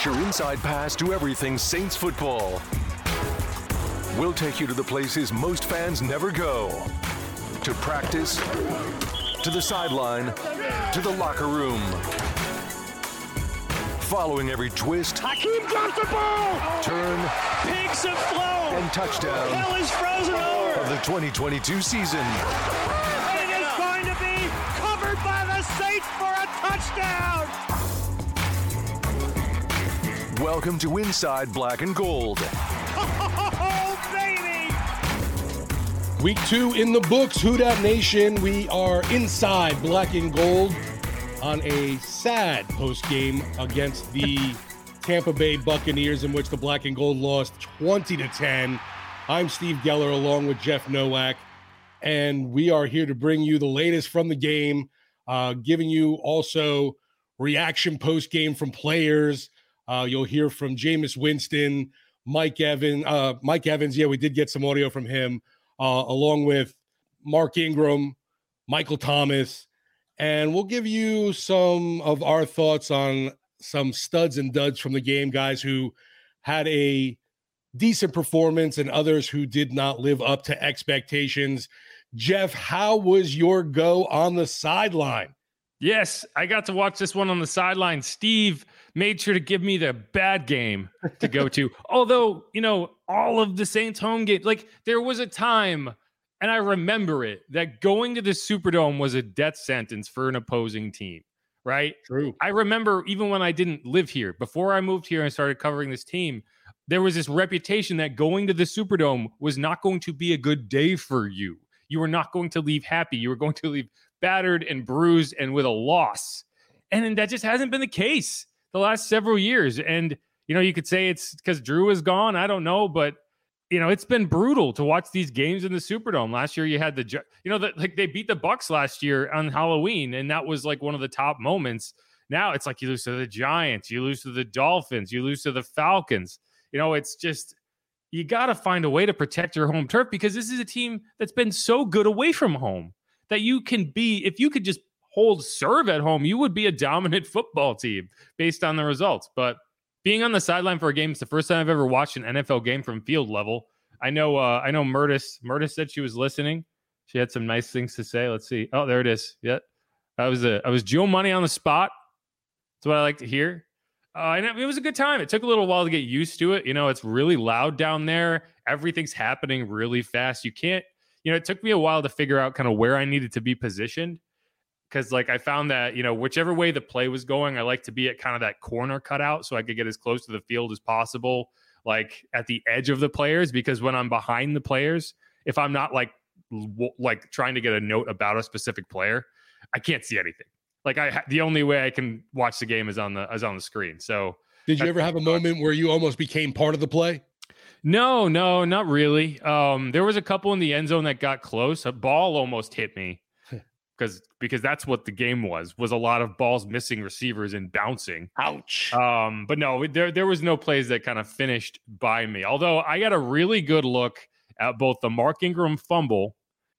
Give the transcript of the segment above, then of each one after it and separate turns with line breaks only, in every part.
It's
your inside pass to everything Saints football. We'll take you to the places most fans never go to practice, to the sideline, to the locker room. Following every twist,
Hakeem drops the ball!
turn,
Pigs have flown!
and touchdown
Hell is frozen over!
of the 2022 season.
It is going to be covered by the Saints for a touchdown!
Welcome to Inside Black and Gold.
Oh, baby!
Week two in the books, Who Nation. We are inside black and gold on a sad post game against the Tampa Bay Buccaneers, in which the black and gold lost 20 to 10. I'm Steve Geller along with Jeff Nowak, and we are here to bring you the latest from the game, uh, giving you also reaction post game from players. Uh, you'll hear from Jameis Winston, Mike Evans. Uh, Mike Evans, yeah, we did get some audio from him, uh, along with Mark Ingram, Michael Thomas, and we'll give you some of our thoughts on some studs and duds from the game, guys who had a decent performance and others who did not live up to expectations. Jeff, how was your go on the sideline?
Yes, I got to watch this one on the sideline. Steve made sure to give me the bad game to go to. Although, you know, all of the Saints home games, like there was a time, and I remember it, that going to the Superdome was a death sentence for an opposing team, right?
True.
I remember even when I didn't live here, before I moved here and started covering this team, there was this reputation that going to the Superdome was not going to be a good day for you. You were not going to leave happy. You were going to leave battered and bruised and with a loss. And that just hasn't been the case the last several years. And, you know, you could say it's because Drew is gone. I don't know, but you know, it's been brutal to watch these games in the Superdome. Last year, you had the, you know, that like they beat the Bucs last year on Halloween, and that was like one of the top moments. Now it's like you lose to the Giants, you lose to the Dolphins, you lose to the Falcons. You know, it's just you got to find a way to protect your home turf because this is a team that's been so good away from home that you can be if you could just hold serve at home, you would be a dominant football team based on the results. But being on the sideline for a game is the first time I've ever watched an NFL game from field level. I know uh, I know Murtis. Murtis said she was listening. She had some nice things to say. Let's see. Oh, there it is. Yeah. I was a I was Joe Money on the spot. That's what I like to hear. Uh, and it was a good time. It took a little while to get used to it. You know, it's really loud down there. Everything's happening really fast. You can't, you know, it took me a while to figure out kind of where I needed to be positioned because like I found that you know whichever way the play was going, I like to be at kind of that corner cutout so I could get as close to the field as possible, like at the edge of the players. Because when I'm behind the players, if I'm not like w- like trying to get a note about a specific player, I can't see anything. Like I, the only way I can watch the game is on the is on the screen. So,
did you ever have a moment where you almost became part of the play?
No, no, not really. Um, there was a couple in the end zone that got close. A ball almost hit me because because that's what the game was was a lot of balls missing receivers and bouncing.
Ouch.
Um, but no, there there was no plays that kind of finished by me. Although I got a really good look at both the Mark Ingram fumble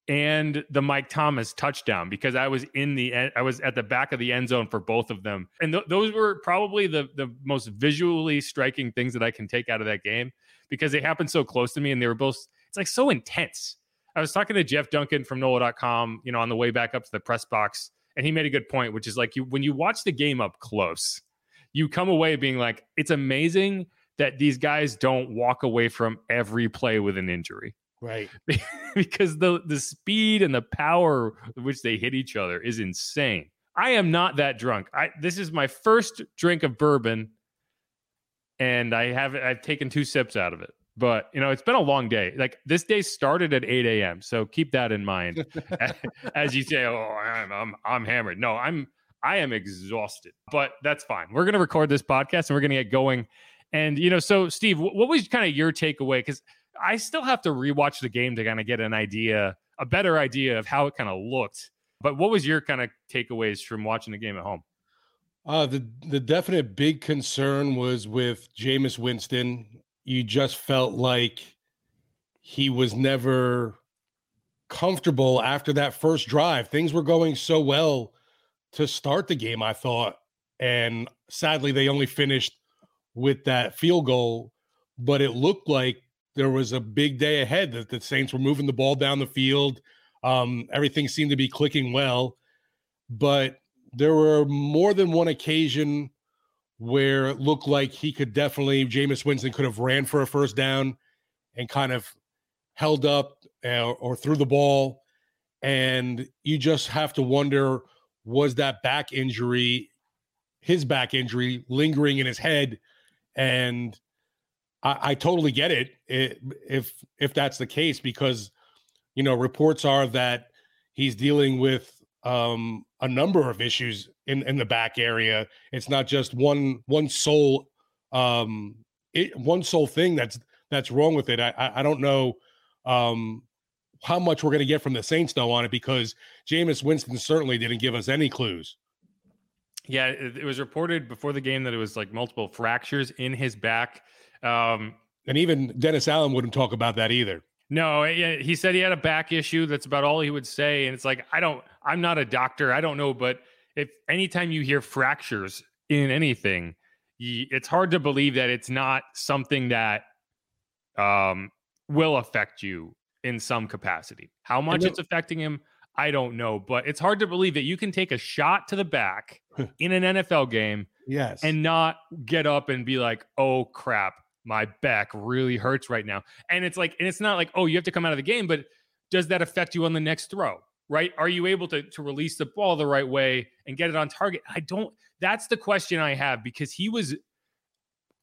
and the Mike Thomas touchdown because I was in the I was at the back of the end zone for both of them, and th- those were probably the the most visually striking things that I can take out of that game because they happened so close to me and they were both. It's like so intense I was talking to Jeff Duncan from NOLA.com, you know, on the way back up to the press box, and he made a good point, which is like you when you watch the game up close, you come away being like, it's amazing that these guys don't walk away from every play with an injury.
Right.
because the the speed and the power with which they hit each other is insane. I am not that drunk. I this is my first drink of bourbon and I have I've taken two sips out of it. But you know, it's been a long day. Like this day started at 8 a.m. So keep that in mind as you say, "Oh, I'm, I'm I'm hammered." No, I'm I am exhausted, but that's fine. We're gonna record this podcast and we're gonna get going. And you know, so Steve, what was kind of your takeaway? Because I still have to rewatch the game to kind of get an idea, a better idea of how it kind of looked. But what was your kind of takeaways from watching the game at home?
Uh, the the definite big concern was with Jameis Winston you just felt like he was never comfortable after that first drive. Things were going so well to start the game, I thought. And sadly, they only finished with that field goal, but it looked like there was a big day ahead that the Saints were moving the ball down the field. Um, everything seemed to be clicking well, but there were more than one occasion where it looked like he could definitely Jameis Winston could have ran for a first down and kind of held up uh, or threw the ball. And you just have to wonder was that back injury his back injury lingering in his head? And I, I totally get it if if that's the case because you know reports are that he's dealing with um, a number of issues in in the back area. It's not just one one sole um, it, one sole thing that's that's wrong with it. I I, I don't know um, how much we're going to get from the Saints though on it because Jameis Winston certainly didn't give us any clues.
Yeah, it, it was reported before the game that it was like multiple fractures in his back. Um,
and even Dennis Allen wouldn't talk about that either.
No, he said he had a back issue. That's about all he would say. And it's like, I don't, I'm not a doctor. I don't know. But if anytime you hear fractures in anything, it's hard to believe that it's not something that um, will affect you in some capacity. How much it's affecting him, I don't know. But it's hard to believe that you can take a shot to the back in an NFL game.
Yes.
And not get up and be like, oh crap, my back really hurts right now. And it's like, and it's not like, oh, you have to come out of the game, but does that affect you on the next throw? Right? Are you able to to release the ball the right way and get it on target? I don't. That's the question I have because he was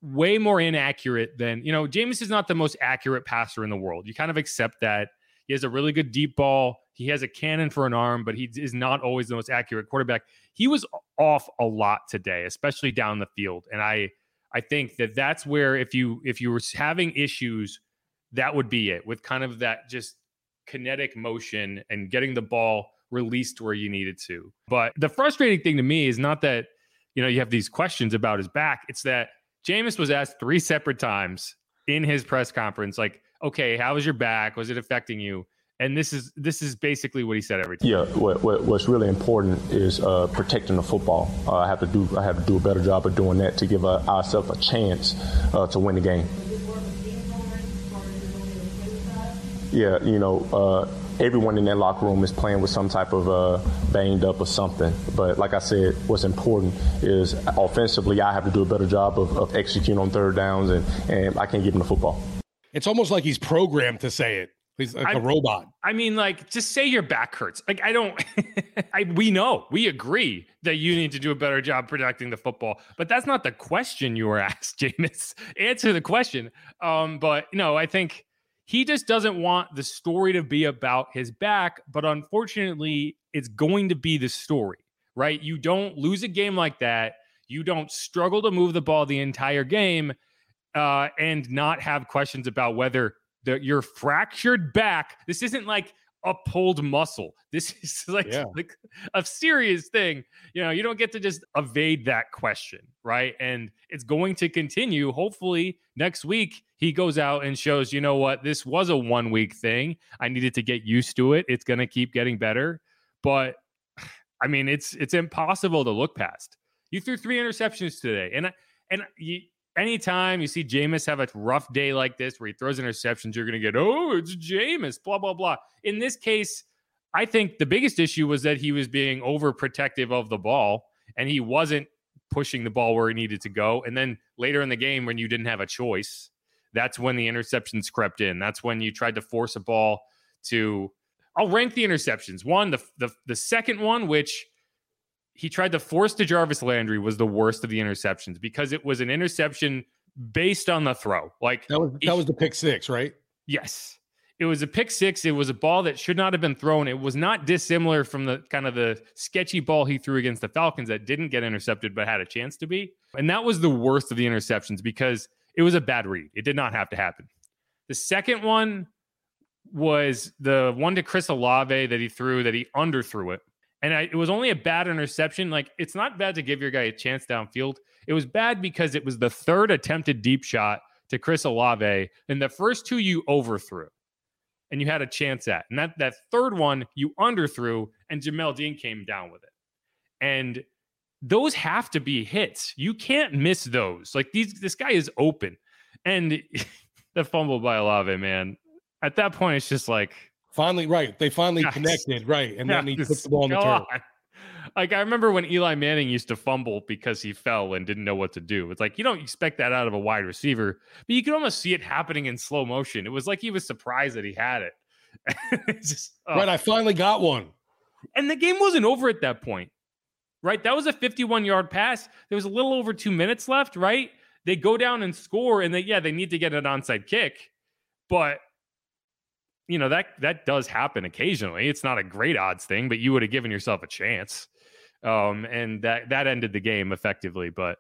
way more inaccurate than you know. James is not the most accurate passer in the world. You kind of accept that. He has a really good deep ball. He has a cannon for an arm, but he is not always the most accurate quarterback. He was off a lot today, especially down the field, and I I think that that's where if you if you were having issues, that would be it with kind of that just kinetic motion and getting the ball released where you needed to. But the frustrating thing to me is not that you know you have these questions about his back; it's that Jameis was asked three separate times in his press conference, like, "Okay, how was your back? Was it affecting you?" And this is this is basically what he said every time.
Yeah, what, what, what's really important is uh, protecting the football. Uh, I have to do I have to do a better job of doing that to give uh, ourselves a chance uh, to win the game. Yeah, you know, uh, everyone in that locker room is playing with some type of uh, banged up or something. But like I said, what's important is offensively, I have to do a better job of, of executing on third downs, and, and I can't give him the football.
It's almost like he's programmed to say it. He's like I, a robot.
I mean, like, just say your back hurts. Like, I don't. I we know we agree that you need to do a better job protecting the football, but that's not the question you were asked, Jameis. Answer the question. Um, but you know, I think he just doesn't want the story to be about his back. But unfortunately, it's going to be the story, right? You don't lose a game like that. You don't struggle to move the ball the entire game. Uh, and not have questions about whether the, your fractured back. This isn't like a pulled muscle. This is like, yeah. like a serious thing. You know, you don't get to just evade that question, right? And it's going to continue. Hopefully, next week he goes out and shows, you know what, this was a one week thing. I needed to get used to it. It's going to keep getting better. But I mean, it's it's impossible to look past. You threw three interceptions today, and and you, anytime you see Jameis have a rough day like this where he throws interceptions, you're going to get, oh, it's Jameis, blah, blah, blah. In this case, I think the biggest issue was that he was being overprotective of the ball and he wasn't pushing the ball where he needed to go. And then later in the game, when you didn't have a choice, that's when the interceptions crept in. That's when you tried to force a ball to. I'll rank the interceptions. One, the the, the second one, which he tried to force to Jarvis Landry was the worst of the interceptions because it was an interception based on the throw. Like
that was that was the pick six, right?
Yes. It was a pick six. It was a ball that should not have been thrown. It was not dissimilar from the kind of the sketchy ball he threw against the Falcons that didn't get intercepted but had a chance to be. And that was the worst of the interceptions because it was a bad read. It did not have to happen. The second one was the one to Chris Olave that he threw that he underthrew it and I, it was only a bad interception. Like it's not bad to give your guy a chance downfield. It was bad because it was the third attempted deep shot to Chris Olave, and the first two you overthrew, and you had a chance at, and that that third one you underthrew, and Jamel Dean came down with it, and those have to be hits. You can't miss those. Like these, this guy is open, and the fumble by Olave, man. At that point, it's just like
Finally, right. They finally connected, right. And then he puts the ball on the turf.
Like I remember when Eli Manning used to fumble because he fell and didn't know what to do. It's like you don't expect that out of a wide receiver, but you can almost see it happening in slow motion. It was like he was surprised that he had it.
just, oh. Right, I finally got one.
And the game wasn't over at that point. Right? That was a 51 yard pass. There was a little over two minutes left, right? They go down and score, and they yeah, they need to get an onside kick. But you know that that does happen occasionally. It's not a great odds thing, but you would have given yourself a chance. Um, and that that ended the game effectively. But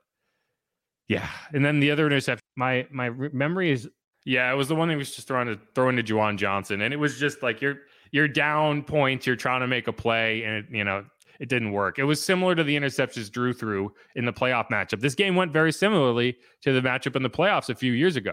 yeah, and then the other interception. My my memory is yeah, it was the one that was just throwing to throwing to Juwan Johnson, and it was just like you're you're down points, you're trying to make a play, and it, you know it didn't work. It was similar to the interceptions Drew threw in the playoff matchup. This game went very similarly to the matchup in the playoffs a few years ago,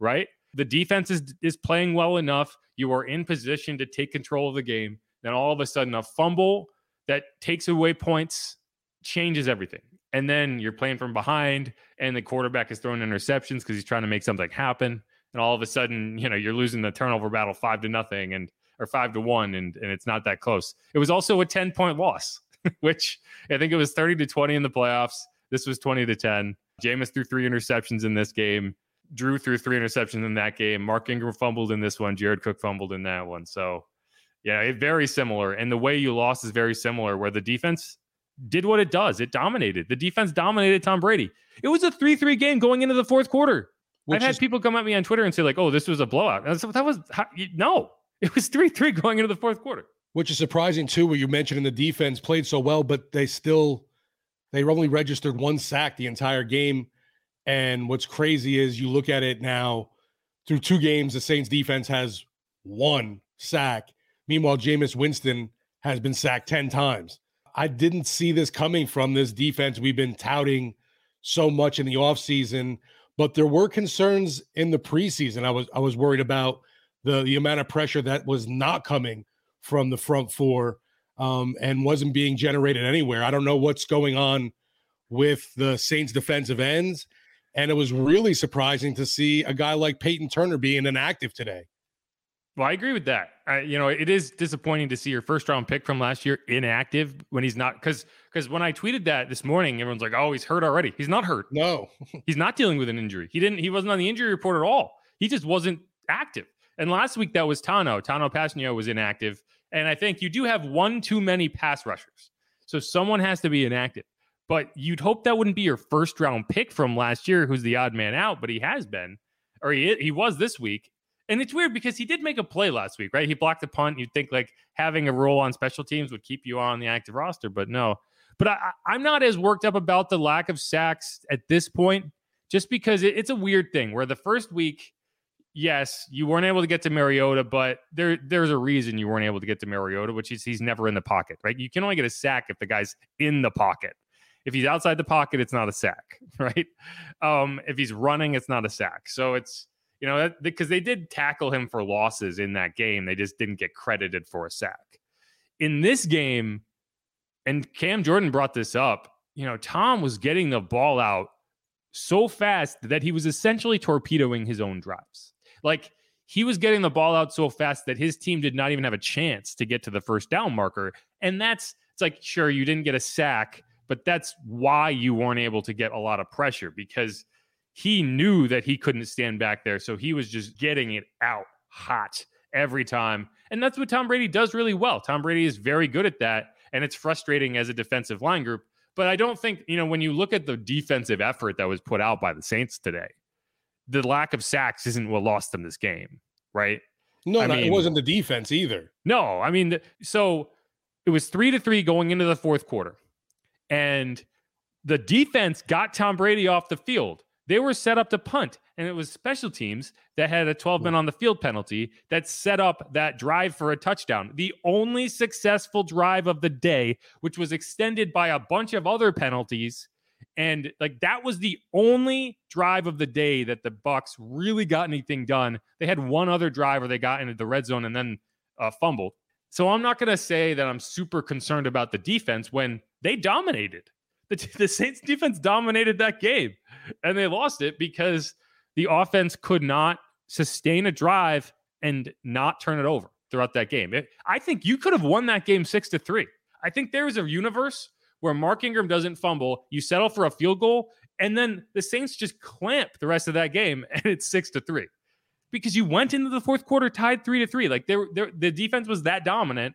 right? the defense is is playing well enough. You are in position to take control of the game. Then all of a sudden, a fumble that takes away points changes everything. And then you're playing from behind, and the quarterback is throwing interceptions because he's trying to make something happen. And all of a sudden, you know, you're losing the turnover battle five to nothing, and or five to one, and and it's not that close. It was also a ten point loss, which I think it was thirty to twenty in the playoffs. This was twenty to ten. Jameis threw three interceptions in this game. Drew threw three interceptions in that game. Mark Ingram fumbled in this one. Jared Cook fumbled in that one. So, yeah, it, very similar. And the way you lost is very similar, where the defense did what it does. It dominated. The defense dominated Tom Brady. It was a 3 3 game going into the fourth quarter. Which I've had is, people come at me on Twitter and say, like, oh, this was a blowout. that was, how, no, it was 3 3 going into the fourth quarter.
Which is surprising too. Where you mentioned in the defense played so well, but they still they only registered one sack the entire game. And what's crazy is you look at it now through two games, the Saints defense has one sack. Meanwhile, Jameis Winston has been sacked 10 times. I didn't see this coming from this defense we've been touting so much in the offseason, but there were concerns in the preseason. I was I was worried about the the amount of pressure that was not coming from the front four um, and wasn't being generated anywhere. I don't know what's going on with the Saints defensive ends. And it was really surprising to see a guy like Peyton Turner being inactive today.
Well, I agree with that. I, you know, it is disappointing to see your first round pick from last year inactive when he's not because because when I tweeted that this morning, everyone's like, "Oh, he's hurt already." He's not hurt.
No,
he's not dealing with an injury. He didn't. He wasn't on the injury report at all. He just wasn't active. And last week that was Tanoh. Tanoh Kpassagnon was inactive, and I think you do have one too many pass rushers, so someone has to be inactive. But you'd hope that wouldn't be your first round pick from last year, who's the odd man out, but he has been, or he he was this week. And it's weird because he did make a play last week, right? He blocked the punt. You'd think like having a role on special teams would keep you on the active roster, but no. But I, I'm not as worked up about the lack of sacks at this point, just because it, it's a weird thing where the first week, yes, you weren't able to get to Mariota, but there there's a reason you weren't able to get to Mariota, which is he's never in the pocket, right? You can only get a sack if the guy's in the pocket. If he's outside the pocket, it's not a sack, right? Um, if he's running, it's not a sack. So it's you know, because they did tackle him for losses in that game. They just didn't get credited for a sack. In this game, and Cam Jordan brought this up, you know, Tom was getting the ball out so fast that he was essentially torpedoing his own drives. Like he was getting the ball out so fast that his team did not even have a chance to get to the first down marker. And that's, it's like, sure, you didn't get a sack, but that's why you weren't able to get a lot of pressure because he knew that he couldn't stand back there. So he was just getting it out hot every time. And that's what Tom Brady does really well. Tom Brady is very good at that. And it's frustrating as a defensive line group. But I don't think, you know, when you look at the defensive effort that was put out by the Saints today, the lack of sacks isn't what lost them this game, right?
No, I no mean, it wasn't the defense either.
No, I mean, so it was three to three going into the fourth quarter. And the defense got Tom Brady off the field. They were set up to punt, and it was special teams that had a 12 men on the field penalty that set up that drive for a touchdown. The only successful drive of the day, which was extended by a bunch of other penalties. And like that was the only drive of the day that the Bucs really got anything done. They had one other drive where they got into the red zone and then uh, fumbled. So I'm not going to say that I'm super concerned about the defense when they dominated. The, the Saints defense dominated that game and they lost it because the offense could not sustain a drive and not turn it over throughout that game. It, I think you could have won that game six to three. I think there is a universe where Mark Ingram doesn't fumble, you settle for a field goal, and then the Saints just clamp the rest of that game, and it's six to three because you went into the fourth quarter tied three to three. Like there, the defense was that dominant,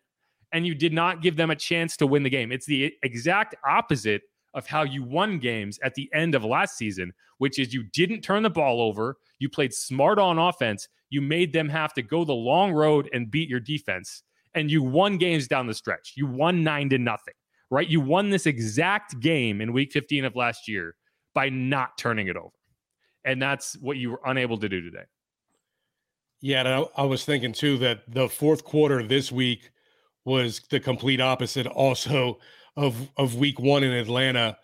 and you did not give them a chance to win the game. It's the exact opposite of how you won games at the end of last season, which is you didn't turn the ball over, you played smart on offense, you made them have to go the long road and beat your defense, and you won games down the stretch. You won nine to nothing, right? You won this exact game in week 15 of last year by not turning it over. And that's what you were unable to do today.
Yeah, I was thinking too that the fourth quarter this week was the complete opposite. Also, of of week one in Atlanta,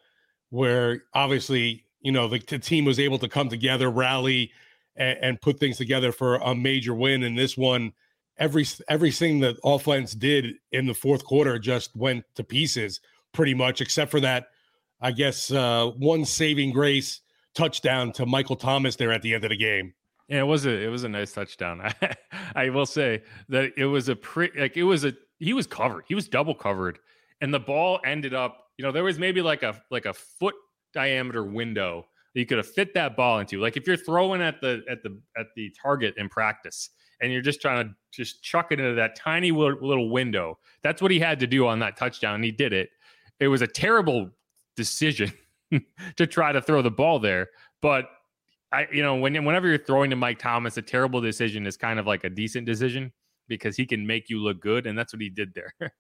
where obviously you know the, the team was able to come together, rally, and, and, put things together for a major win. And this one, every everything that offense did in the fourth quarter just went to pieces, pretty much, except for that, I guess, uh, one saving grace touchdown to Michael Thomas there at the end of the game.
Yeah, it was a it was a nice touchdown. I, I will say that it was a pretty like it was a he was covered. He was double covered and the ball ended up, you know, there was maybe like a like a foot diameter window that you could have fit that ball into. Like if you're throwing at the at the at the target in practice and you're just trying to just chuck it into that tiny little, window. That's what he had to do on that touchdown. And he did it. It was a terrible decision to try to throw the ball there, but I, you know, when whenever you're throwing to Mike Thomas, a terrible decision is kind of like a decent decision because he can make you look good, and that's what he did there.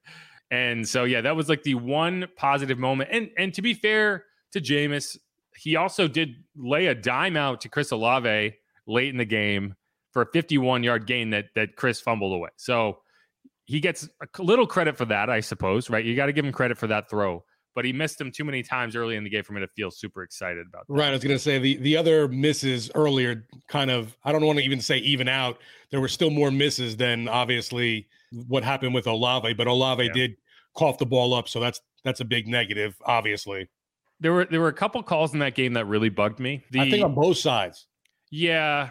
and so yeah, that was like the one positive moment. And and to be fair to Jameis, he also did lay a dime out to Chris Olave late in the game for a 51 yard gain that that Chris fumbled away. So he gets a little credit for that, I suppose, right? You got to give him credit for that throw but he missed him too many times early in the game for me to feel super excited about. That.
Right, I was going to say the the other misses earlier, kind of. I don't want to even say even out. There were still more misses than obviously what happened with Olave, but Olave yeah. did cough the ball up, so that's that's a big negative, obviously.
There were there were a couple calls in that game that really bugged me.
The, I think on both sides.
Yeah.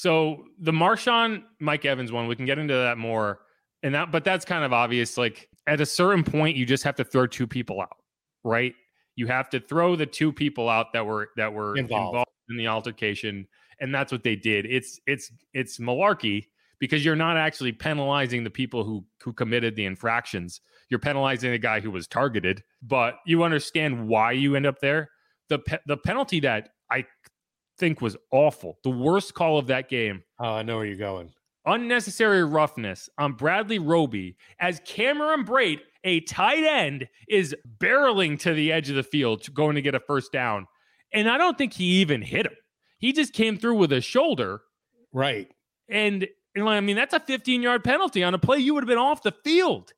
So the Marshon Mike Evans one, we can get into that more. And that, but that's kind of obvious. Like at a certain point, you just have to throw two people out right? You have to throw the two people out that were that were involved, involved in the altercation, and that's what they did. It's it's it's malarkey because you're not actually penalizing the people who who committed the infractions. You're penalizing the guy who was targeted, but you understand why you end up there. The pe- the penalty that I think was awful, the worst call of that game.
Oh, I know where you're going.
Unnecessary roughness on Bradley Roby as Cameron Brate, a tight end is barreling to the edge of the field, going to get a first down. And I don't think he even hit him. He just came through with a shoulder.
Right.
And, and I mean, that's a 15 yard penalty on a play you would have been off the field.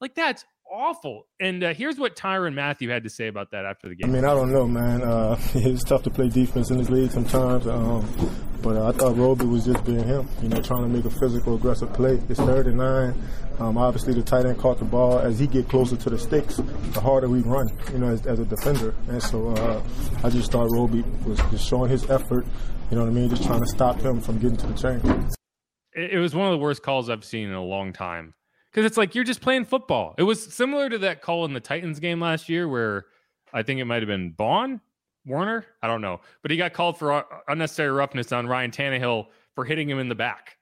Like, that's awful. And uh, here's what Tyrann Mathieu had to say about that after the game.
I mean, I don't know, man. Uh, it's tough to play defense in this league sometimes. Um, but uh, I thought Roby was just being him, you know, trying to make a physical, aggressive play. It's third and nine. Um, obviously, the tight end caught the ball. As he get closer to the sticks, the harder we run, you know, as, as a defender. And so uh, I just thought Roby was just showing his effort, you know what I mean, just trying to stop him from getting to the chain.
It was one of the worst calls I've seen in a long time because it's like you're just playing football. It was similar to that call in the Titans game last year where I think it might have been Baun Warner. I don't know, but he got called for unnecessary roughness on Ryan Tannehill for hitting him in the back,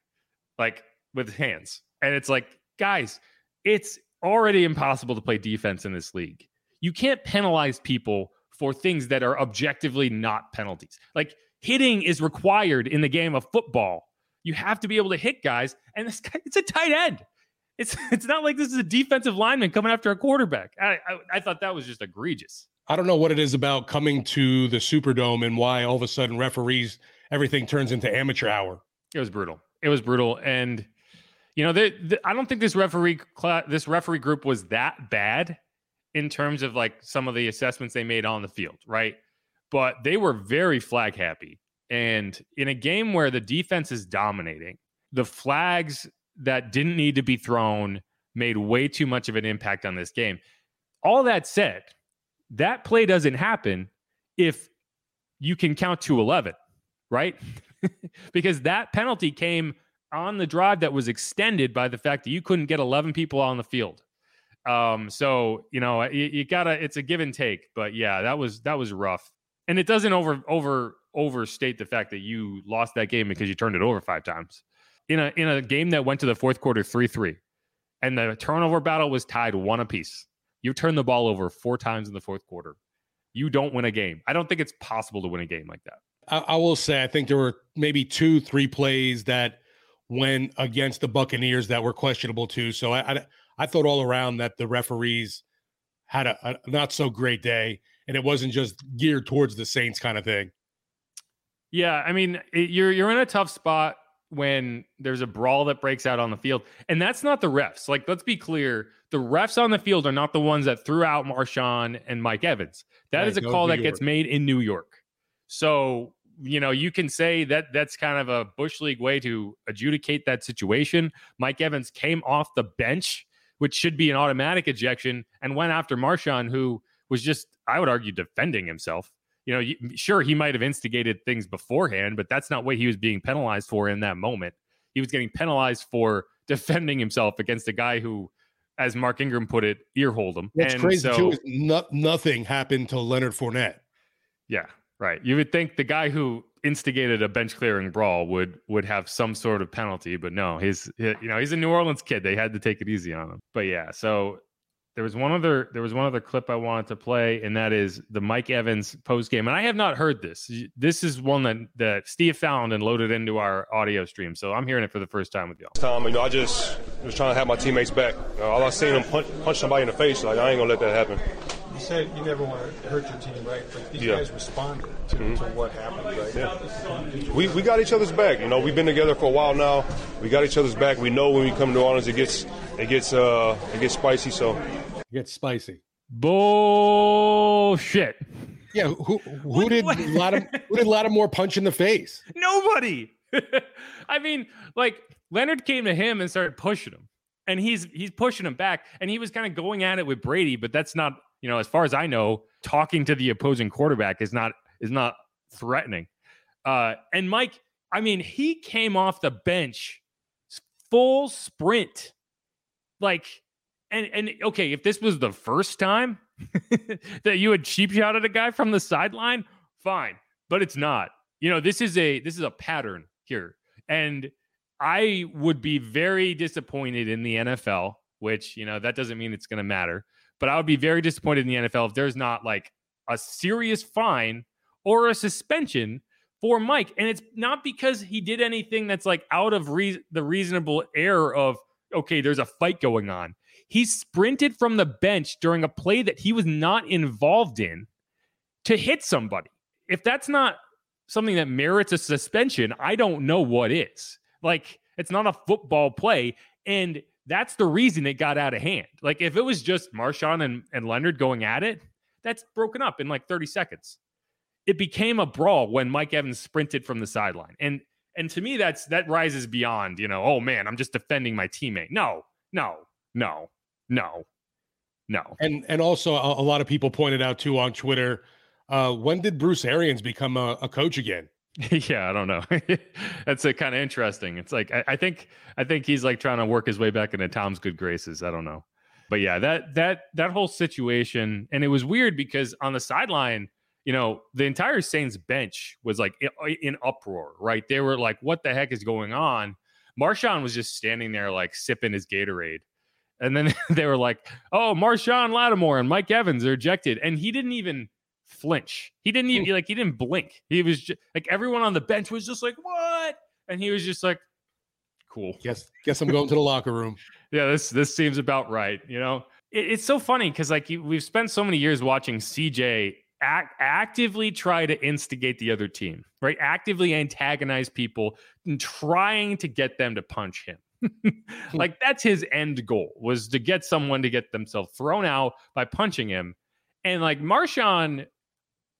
like with his hands. And it's like, guys, it's already impossible to play defense in this league. You can't penalize people for things that are objectively not penalties. Like hitting is required in the game of football. You have to be able to hit guys, and this guy, it's a tight end. It's it's not like this is a defensive lineman coming after a quarterback. I, I, I thought that was just egregious.
I don't know what it is about coming to the Superdome and why all of a sudden referees everything turns into amateur hour.
It was brutal. It was brutal, and you know, they, they, I don't think this referee cl- this referee group was that bad in terms of like some of the assessments they made on the field, right? But they were very flag happy, and in a game where the defense is dominating, the flags that didn't need to be thrown made way too much of an impact on this game. All that said, that play doesn't happen if you can count to 11, right? because that penalty came on the drive that was extended by the fact that you couldn't get 11 people on the field. Um, so you know you, you, gotta it's a give and take, but yeah, that was that was rough, and it doesn't over over overstate the fact that you lost that game because you turned it over five times in a in a game that went to the fourth quarter three three, and the turnover battle was tied one apiece. You turned the ball over four times in the fourth quarter. You don't win a game. I don't think it's possible to win a game like that.
I, I will say I think there were maybe two, three plays that went against the Buccaneers that were questionable too. So I, I, I thought all around that the referees had a, a, not so great day, and it wasn't just geared towards the Saints kind of thing.
Yeah, I mean, it, you're you're in a tough spot when there's a brawl that breaks out on the field. And that's not the refs. Like, let's be clear. The refs on the field are not the ones that threw out Marshon and Mike Evans. That right, is a call that York. gets made in New York. So, you know, you can say that that's kind of a Bush League way to adjudicate that situation. Mike Evans came off the bench, which should be an automatic ejection, and went after Marshon, who was just, I would argue, defending himself you know, sure, he might have instigated things beforehand, but that's not what he was being penalized for in that moment. He was getting penalized for defending himself against a guy who, as Mark Ingram put it, earholed him.
What's and crazy so, too is no, nothing happened to Leonard Fournette.
Yeah, right. You would think the guy who instigated a bench clearing brawl would would have some sort of penalty, but no, he's you know he's a New Orleans kid. They had to take it easy on him. But yeah, so there was one other there was one other clip I wanted to play, and that is the Mike Evans post game. And I have not heard this. This is one that that Steve found and loaded into our audio stream. So I'm hearing it for the first time with y'all.
Time, you know, I just was trying to have my teammates back. Uh, all I seen them punch, punch somebody in the face. Like I ain't gonna let that happen.
You said you never want to hurt your team, right? But these
Yeah.
guys responded to,
Mhm.
to what happened, right?
Yeah. We, we got each other's back. You know, we've been together for a while now. We got each other's back. We know when we come to New Orleans, it gets it gets uh it gets spicy. So it
Gets spicy.
Bullshit.
Yeah, who who did Lattim- who did Lattimore punch in the face?
Nobody. I mean, like Leonard came to him and started pushing him, and he's he's pushing him back, and he was kind of going at it with Brady, but that's not, you know, as far as I know, talking to the opposing quarterback is not is not threatening. Uh, and Mike, I mean, he came off the bench full sprint, like, and and okay, if this was the first time that you had cheap shot at a guy from the sideline, fine, but it's not. You know, this is a this is a pattern here, and I would be very disappointed in the NFL. Which you know that doesn't mean it's going to matter, but I would be very disappointed in the NFL if there's not like a serious fine or a suspension for Mike, and it's not because he did anything that's like out of rea- the reasonable error of okay, there's a fight going on. He sprinted from the bench during a play that he was not involved in to hit somebody. If that's not something that merits a suspension, I don't know what is. Like, it's not a football play. And that's the reason it got out of hand. Like, if it was just Marshon and, and Leonard going at it, that's broken up in like 30 seconds. It became a brawl when Mike Evans sprinted from the sideline. And and to me, that's that rises beyond, you know, oh man, I'm just defending my teammate. No, no, no, no, no.
And and also a, a lot of people pointed out too on Twitter. Uh, when did Bruce Arians become a, a coach again?
yeah, I don't know. That's a kind of interesting. It's like I, I think I think he's like trying to work his way back into Tom's good graces. I don't know, but yeah, that that that whole situation, and it was weird because on the sideline, you know, the entire Saints bench was like in, uproar. Right? They were like, "What the heck is going on?" Marshon was just standing there like sipping his Gatorade. And then they were like, "Oh, Marshon Lattimore and Mike Evans are ejected," and he didn't even flinch. He didn't even like he didn't blink. He was just like everyone on the bench was just like, "What?" And he was just like, "Cool."
Guess guess I'm going to the locker room.
Yeah, this this seems about right. You know, it, it's so funny because like we've spent so many years watching CJ act, actively try to instigate the other team, right? Actively antagonize people and trying to get them to punch him. like that's his end goal was to get someone to get themselves thrown out by punching him. And like Marshon,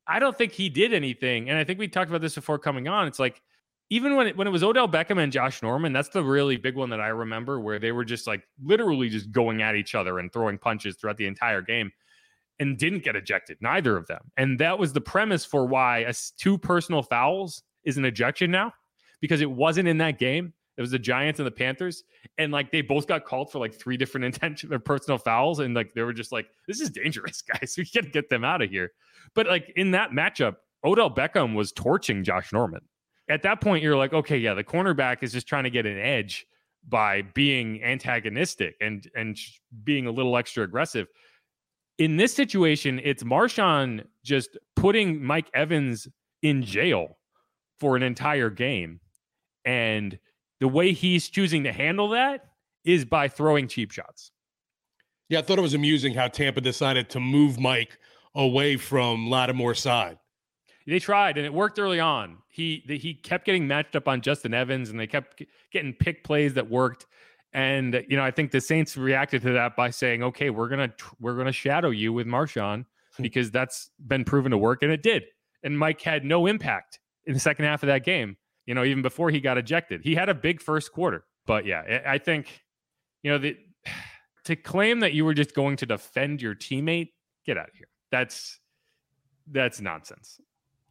I don't think he did anything. And I think we talked about this before coming on. It's like even when it, when it was Odell Beckham and Josh Norman, that's the really big one that I remember where they were just like literally just going at each other and throwing punches throughout the entire game and didn't get ejected, neither of them. And that was the premise for why a two personal fouls is an ejection now because it wasn't in that game. It was the Giants and the Panthers, and like they both got called for like three different intention or personal fouls, and like they were just like, "This is dangerous, guys. We got to get them out of here." But like in that matchup, Odell Beckham was torching Josh Norman. At that point, you're like, okay, yeah, the cornerback is just trying to get an edge by being antagonistic and and being a little extra aggressive. In this situation, it's Marshon just putting Mike Evans in jail for an entire game. And the way he's choosing to handle that is by throwing cheap shots.
Yeah, I thought it was amusing how Tampa decided to move Mike away from Lattimore's side.
They tried, and it worked early on. He the, he kept getting matched up on Justin Evans, and they kept getting pick plays that worked. And you know, I think the Saints reacted to that by saying, "Okay, we're gonna we're gonna shadow you with Marshon hmm. because that's been proven to work," and it did. And Mike had no impact in the second half of that game. You know, even before he got ejected, he had a big first quarter. But yeah, I think you know the to claim that you were just going to defend your teammate, get out of here. That's that's nonsense.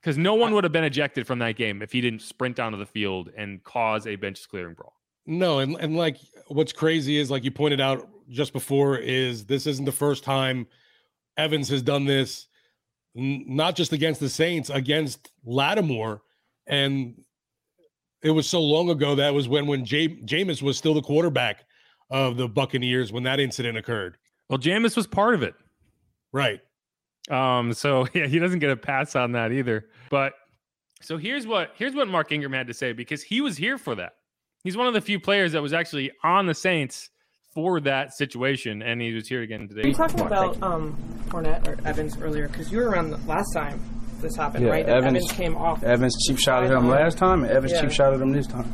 Because no one would have been ejected from that game if he didn't sprint onto the field and cause a bench clearing brawl.
No, and and like what's crazy is like you pointed out just before is this isn't the first time Evans has done this, n- not just against the Saints, against Lattimore, and it was so long ago that was when when Jam- Jameis was still the quarterback of the Buccaneers when that incident occurred.
Well, Jameis was part of it.
Right.
Um, so yeah, he doesn't get a pass on that either. But so here's what here's what Mark Ingram had to say because he was here for that. He's one of the few players that was actually on the Saints for that situation, and he was here again today.
Were you talking about um, Fournette or Evans earlier? Because you were around the last time this happened,
Yeah,
right?
Evans,
Evans came off.
Evans cheap shot at him last time, and Evans
Yeah.
cheap shot at him this time.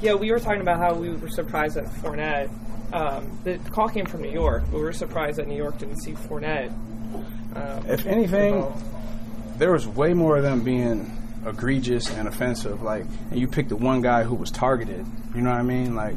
Yeah, we were talking about how we were surprised that Fournette. Um, the call came from New York, but we were surprised that New York didn't see Fournette. Um,
If anything,
involved.
there was way more of them being egregious and offensive. Like, and you picked the one guy who was targeted. You know what I mean? Like,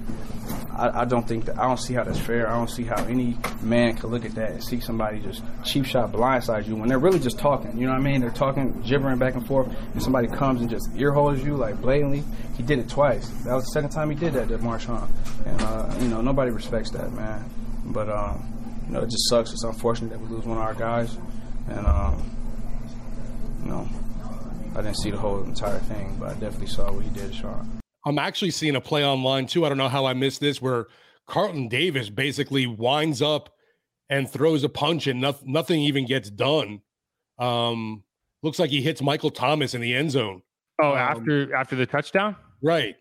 I, I don't think that. I don't see how that's fair. I don't see how any man could look at that and see somebody just cheap shot blindside you when they're really just talking. You know what I mean? They're talking, gibbering back and forth, and somebody comes and just ear holes you like blatantly. He did it twice. That was the second time he did that to Marshon, and uh, you know nobody respects that man. But um, you know it just sucks. It's unfortunate that we lose one of our guys, and um, you know I didn't see the whole entire thing, but I definitely saw what he did, Sean.
I'm actually seeing a play online too. I don't know how I missed this, where Carlton Davis basically winds up and throws a punch, and noth- nothing even gets done. Um, looks like he hits Michael Thomas in the end zone.
Oh,
Um,
after after the touchdown,
right?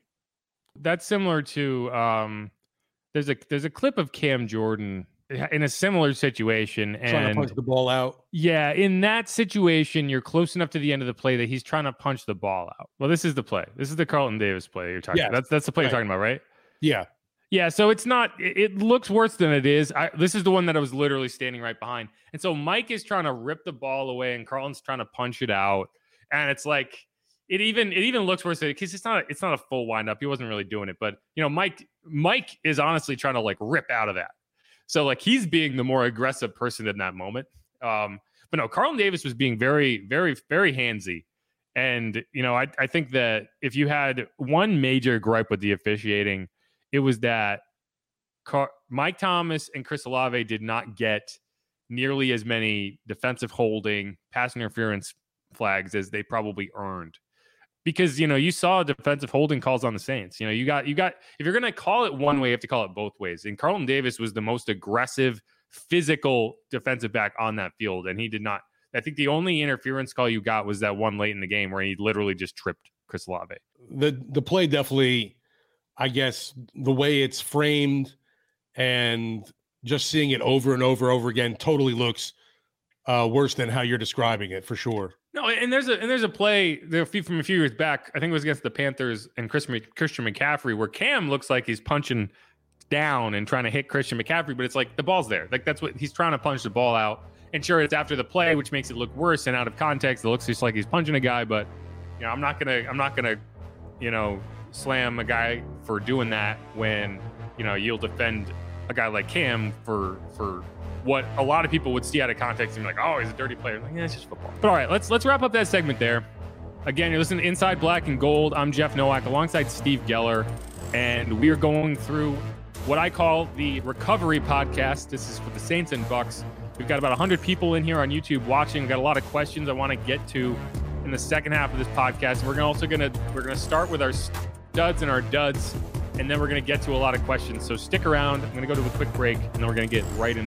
That's similar to um, there's a there's a clip of Cam Jordan in a similar situation,
Trying to
and
punch the ball out.
yeah, in that situation, you're close enough to the end of the play that he's trying to punch the ball out. Well, this is the play. This is the Carlton Davis play you're talking.
Yes.
about. That's that's the play
Right.
you're talking about, right?
Yeah.
Yeah, so it's not. It, it looks worse than it is. I, this is the one that I was literally standing right behind, and so Mike is trying to rip the ball away, and Carlton's trying to punch it out, and it's like it even it even looks worse because it's not it's not a full windup. He wasn't really doing it, but you know, Mike Mike is honestly trying to like rip out of that. So like he's being the more aggressive person in that moment. Um, but no, Carlton Davis was being very very very handsy. And you know, I, I think that if you had one major gripe with the officiating, it was that Car- Mike Thomas and Chris Olave did not get nearly as many defensive holding, pass interference flags as they probably earned. Because you know you saw defensive holding calls on the Saints. You know you got you got if you're going to call it one way, you have to call it both ways. And Carlton Davis was the most aggressive, physical defensive back on that field, and he did not. I think the only interference call you got was that one late in the game where he literally just tripped Chris Olave.
the the play definitely i guess the way it's framed and just seeing it over and over over again totally looks uh worse than how you're describing it for sure
No, and there's a and there's a play there a few, from a few years back. I think it was against the Panthers and Chris, Christian McCaffrey, where Cam looks like he's punching down and trying to hit Christian McCaffrey, but it's like the ball's there. Like that's what he's trying to punch the ball out. And sure, it's after the play, which makes it look worse and out of context. It looks just like he's punching a guy, but you know, I'm not gonna I'm not gonna you know slam a guy for doing that when you know you'll defend a guy like Cam for for what a lot of people would see out of context and be like, oh, he's a dirty player. Like, yeah, it's just football. But all right, let's let's wrap up that segment there. Again, you're listening to Inside Black and Gold. I'm Jeff Nowak alongside Steve Geller, and we are going through what I call the recovery podcast. This is for the Saints and Bucs. We've got about 100 people in here on YouTube watching. We've got a lot of questions I want to get to in the second half of this podcast. We're also gonna we're gonna start with our studs and our duds, and then we're gonna get to a lot of questions. So stick around. I'm gonna go to a quick break, and then we're gonna get right in.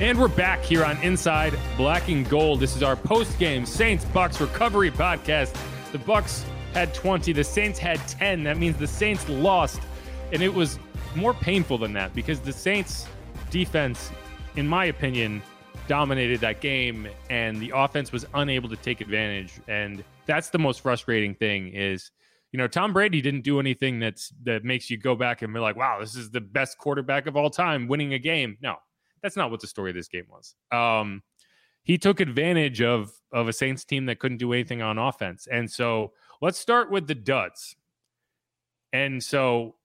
And we're back here on Inside Black and Gold. This is our post-game Saints Bucs recovery podcast. The Bucs had 20, the Saints had 10. That means the Saints lost. And it was more painful than that because the Saints defense, in my opinion, dominated that game and the offense was unable to take advantage. And that's the most frustrating thing is you know, Tom Brady didn't do anything that's that makes you go back and be like, wow, this is the best quarterback of all time winning a game. No, that's not what the story of this game was. Um, he took advantage of of a Saints team that couldn't do anything on offense. And so let's start with the duds. And so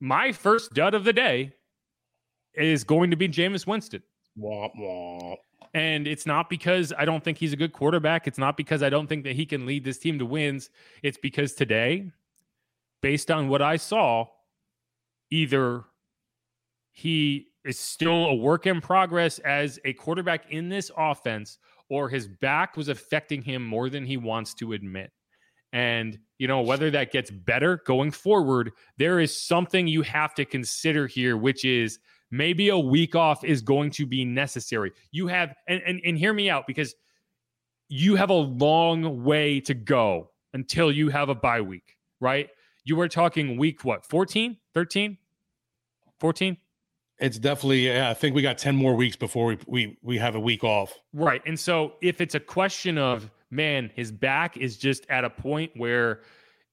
my first dud of the day is going to be Jameis Winston.
Womp womp.
And it's not because I don't think he's a good quarterback. It's not because I don't think that he can lead this team to wins. It's because today, based on what I saw, either he is still a work in progress as a quarterback in this offense, or his back was affecting him more than he wants to admit. And, you know, whether that gets better going forward, there is something you have to consider here, which is maybe a week off is going to be necessary. You have, and, and, and hear me out because you have a long way to go until you have a bye week, right? You were talking week what, 14, 13, 14?
It's definitely. Yeah, I think we got ten more weeks before we we we have a week off.
Right, and so if it's a question of man, his back is just at a point where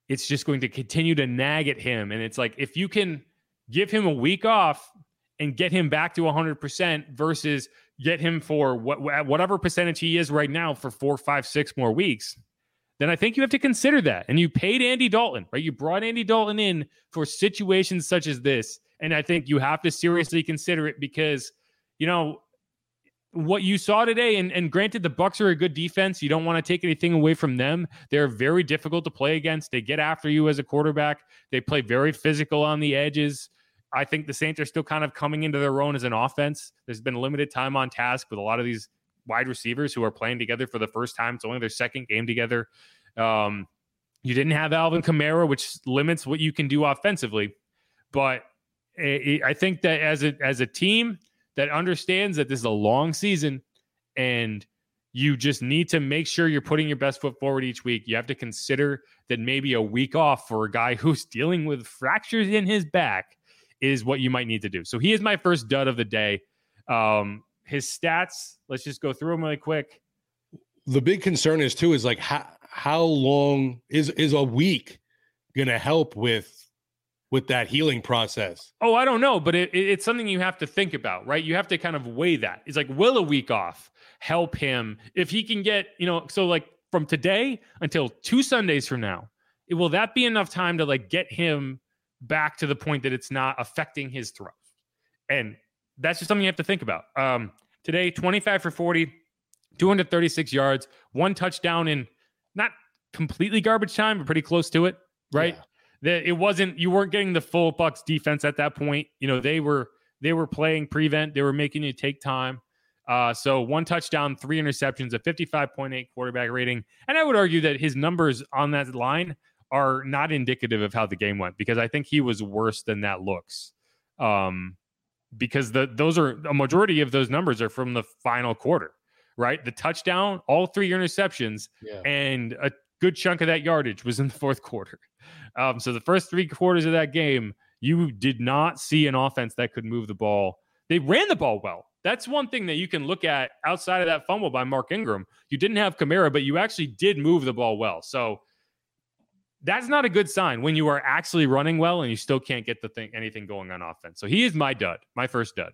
it's just going to continue to nag at him, and it's like if you can give him a week off and get him back to 100% versus get him for what whatever percentage he is right now for four, five, six more weeks, then I think you have to consider that. And you paid Andy Dalton, right? You brought Andy Dalton in for situations such as this. And I think you have to seriously consider it because, you know, what you saw today, and, and granted, the Bucs are a good defense. You don't want to take anything away from them. They're very difficult to play against. They get after you as a quarterback. They play very physical on the edges. I think the Saints are still kind of coming into their own as an offense. There's been limited time on task with a lot of these wide receivers who are playing together for the first time. It's only their second game together. Um, you didn't have Alvin Kamara, which limits what you can do offensively. But I think that as a as a team that understands that this is a long season and you just need to make sure you're putting your best foot forward each week. You have to consider that maybe a week off for a guy who's dealing with fractures in his back is what you might need to do. So he is my first dud of the day. Um, his stats, let's just go through them really quick.
The big concern is too is like how how long is is a week going to help with with that healing process?
Oh, I don't know, but it, it, it's something you have to think about, right? You have to kind of weigh that. It's like, will a week off help him if he can get, you know, so like from today until two Sundays from now, it, will that be enough time to like get him back to the point that it's not affecting his throws? And that's just something you have to think about. Um, today, 25 for 40, 236 yards, one touchdown in not completely garbage time, but pretty close to it, right? Yeah that it wasn't you weren't getting the full Bucs defense at that point. You know, they were they were playing prevent, they were making you take time. Uh, so one touchdown, three interceptions, a 55.8 quarterback rating. And I would argue that his numbers on that line are not indicative of how the game went because I think he was worse than that looks. Um, because the those are a majority of those numbers are from the final quarter, right? The touchdown, all three interceptions, yeah. and a good chunk of that yardage was in the fourth quarter. Um, so the first three quarters of that game, you did not see an offense that could move the ball. They ran the ball well. That's one thing that you can look at outside of that fumble by Mark Ingram. You didn't have Kamara, but you actually did move the ball well. So that's not a good sign when you are actually running well and you still can't get the thing anything going on offense. So he is my dud, my first dud.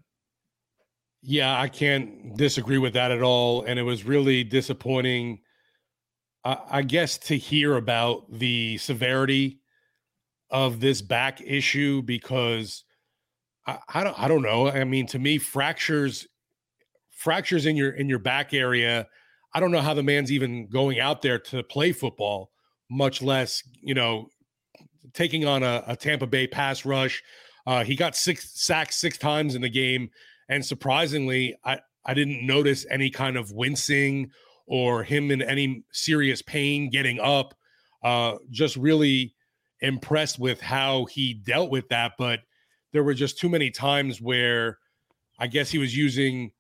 Yeah, I can't disagree with that at all. And it was really disappointing I guess to hear about the severity of this back issue because I, I, don't I don't know. I mean, to me, fractures fractures in your in your back area. I don't know how the man's even going out there to play football, much less you know taking on a, a Tampa Bay pass rush. Uh, he got six sacks six times in the game, and surprisingly, I I didn't notice any kind of wincing or him in any serious pain getting up. Uh, just really impressed with how he dealt with that. But there were just too many times where I guess he was using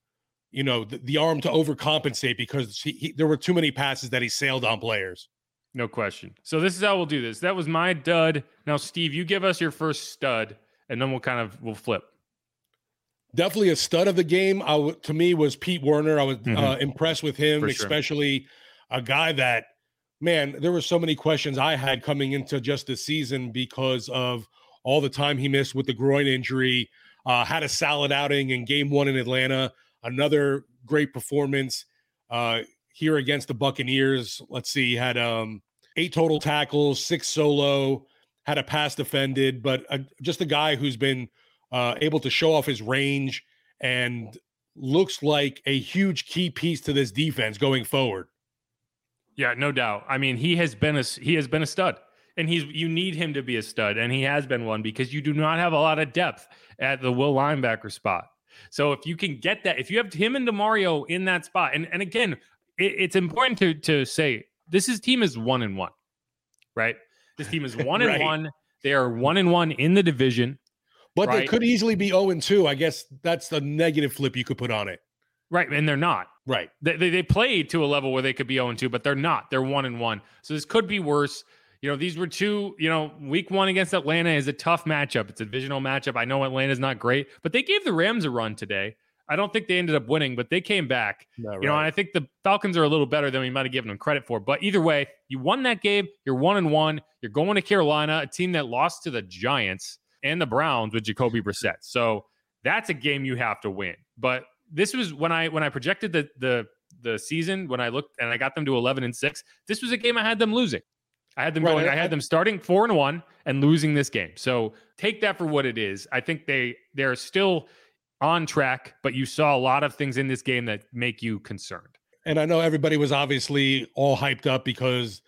you know, the, the arm to overcompensate because he, he, there were too many passes that he sailed on players.
No question. So this is how we'll do this. That was my dud. Now, Steve, you give us your first stud, and then we'll kind of we'll flip.
Definitely a stud of the game. I w- to me was Pete Werner. I was
Mhm.
uh, impressed with him,
For sure.
especially a guy that man. There were so many questions I had coming into just this season because of all the time he missed with the groin injury. Uh, had a solid outing in Game One in Atlanta. Another great performance uh, here against the Buccaneers. Let's see, had um, eight total tackles, six solo, had a pass defended, but uh just a guy who's been uh, able to show off his range and looks like a huge key piece to this defense going forward.
Yeah, no doubt. I mean, he has been a he has been a stud, and he's you need him to be a stud, and he has been one because you do not have a lot of depth at the will linebacker spot. So if you can get that, if you have him and Demario in that spot, and and again, it, it's important to to say this is team is one and one, right? This team is one
Right.
and one. They are one and one in the division,
But they could easily be 0 and 2. I guess that's the negative flip you could put on it.
right? And they're not.
Right.
They, they, they played to a level where they could be 0 2, but they're not. They're 1 and 1. So this could be worse. You know, these were two, you know, week one against Atlanta is a tough matchup. It's a divisional matchup. I know Atlanta's not great, but they gave the Rams a run today. I don't think they ended up winning, but they came back. You know, and I think the Falcons are a little better than we might have given them credit for. But either way, you won that game. You're one and one. You're going to Carolina, a team that lost to the Giants and the Browns with Jacoby Brissett. So that's a game you have to win. But this was when I when I projected the the the season when I looked and I got them to 11 and 6. This was a game I had them losing. I had them
Right,
going. I had them starting 4 and 1 and losing this game. So take that for what it is. I think they they're still on track, but you saw a lot of things in this game that make you concerned.
And I know everybody was obviously all hyped up because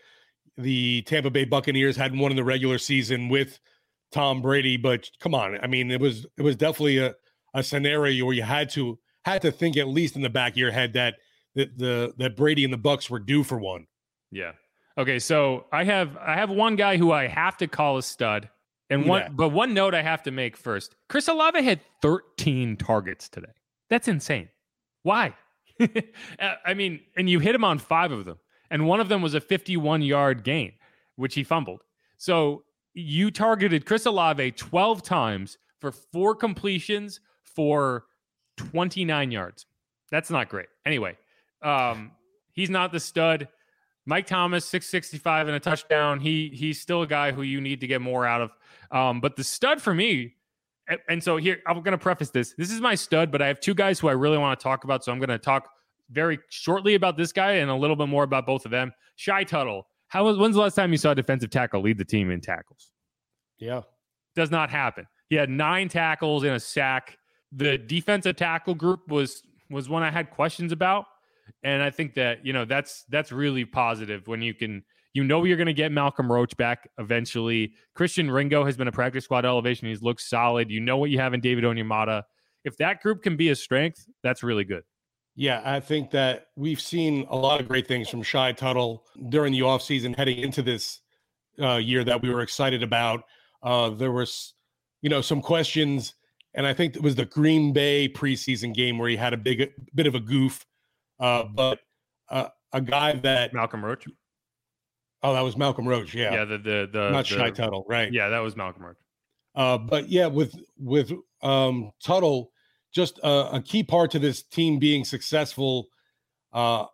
the Tampa Bay Buccaneers hadn't won in the regular season with Tom Brady. But come on, I mean, it was it was definitely a, a scenario where you had to had to think at least in the back of your head that that the that Brady and the Bucs were due for one.
Yeah. Okay, so I have I have one guy who I have to call a stud, and one
dat?
but one note I have to make first. Chris Olave had 13 targets today. That's insane. Why? Uh, I mean, and you hit him on five of them, and one of them was a 51 yard gain, which he fumbled. So you targeted Chris Olave 12 times for four completions for 29 yards. That's not great. Anyway, um, he's not the stud. Mike Thomas, 665 and a touchdown. He he's still a guy who you need to get more out of. Um, but the stud for me, and so here I'm going to preface this. This is my stud, but I have two guys who I really want to talk about. So I'm going to talk very shortly about this guy and a little bit more about both of them. Shy Tuttle. How was when's the last time you saw a defensive tackle lead the team in tackles?
Yeah.
Does not happen. He had nine tackles and a sack. The defensive tackle group was was one I had questions about. And I think that, you know, that's that's really positive when you can you know you're going to get Malcolm Roach back eventually. Christian Ringo has been a practice squad elevation. He's looked solid. You know what you have in David Onyemata. If that group can be a strength, that's really good.
Yeah, I think that we've seen a lot of great things from Shy Tuttle during the offseason heading into this uh, year that we were excited about. Uh, there was, you know, some questions, and I think it was the Green Bay preseason game where he had a big bit of a goof. Uh, but uh, a guy that
Malcolm Roach.
Oh, that was Malcolm Roach. Yeah,
Yeah, the the the
not
the-
Shy Tuttle, right?
Yeah, that was Malcolm Roach.
Uh, but yeah, with with um, Tuttle, just a, a key part to this team being successful uh,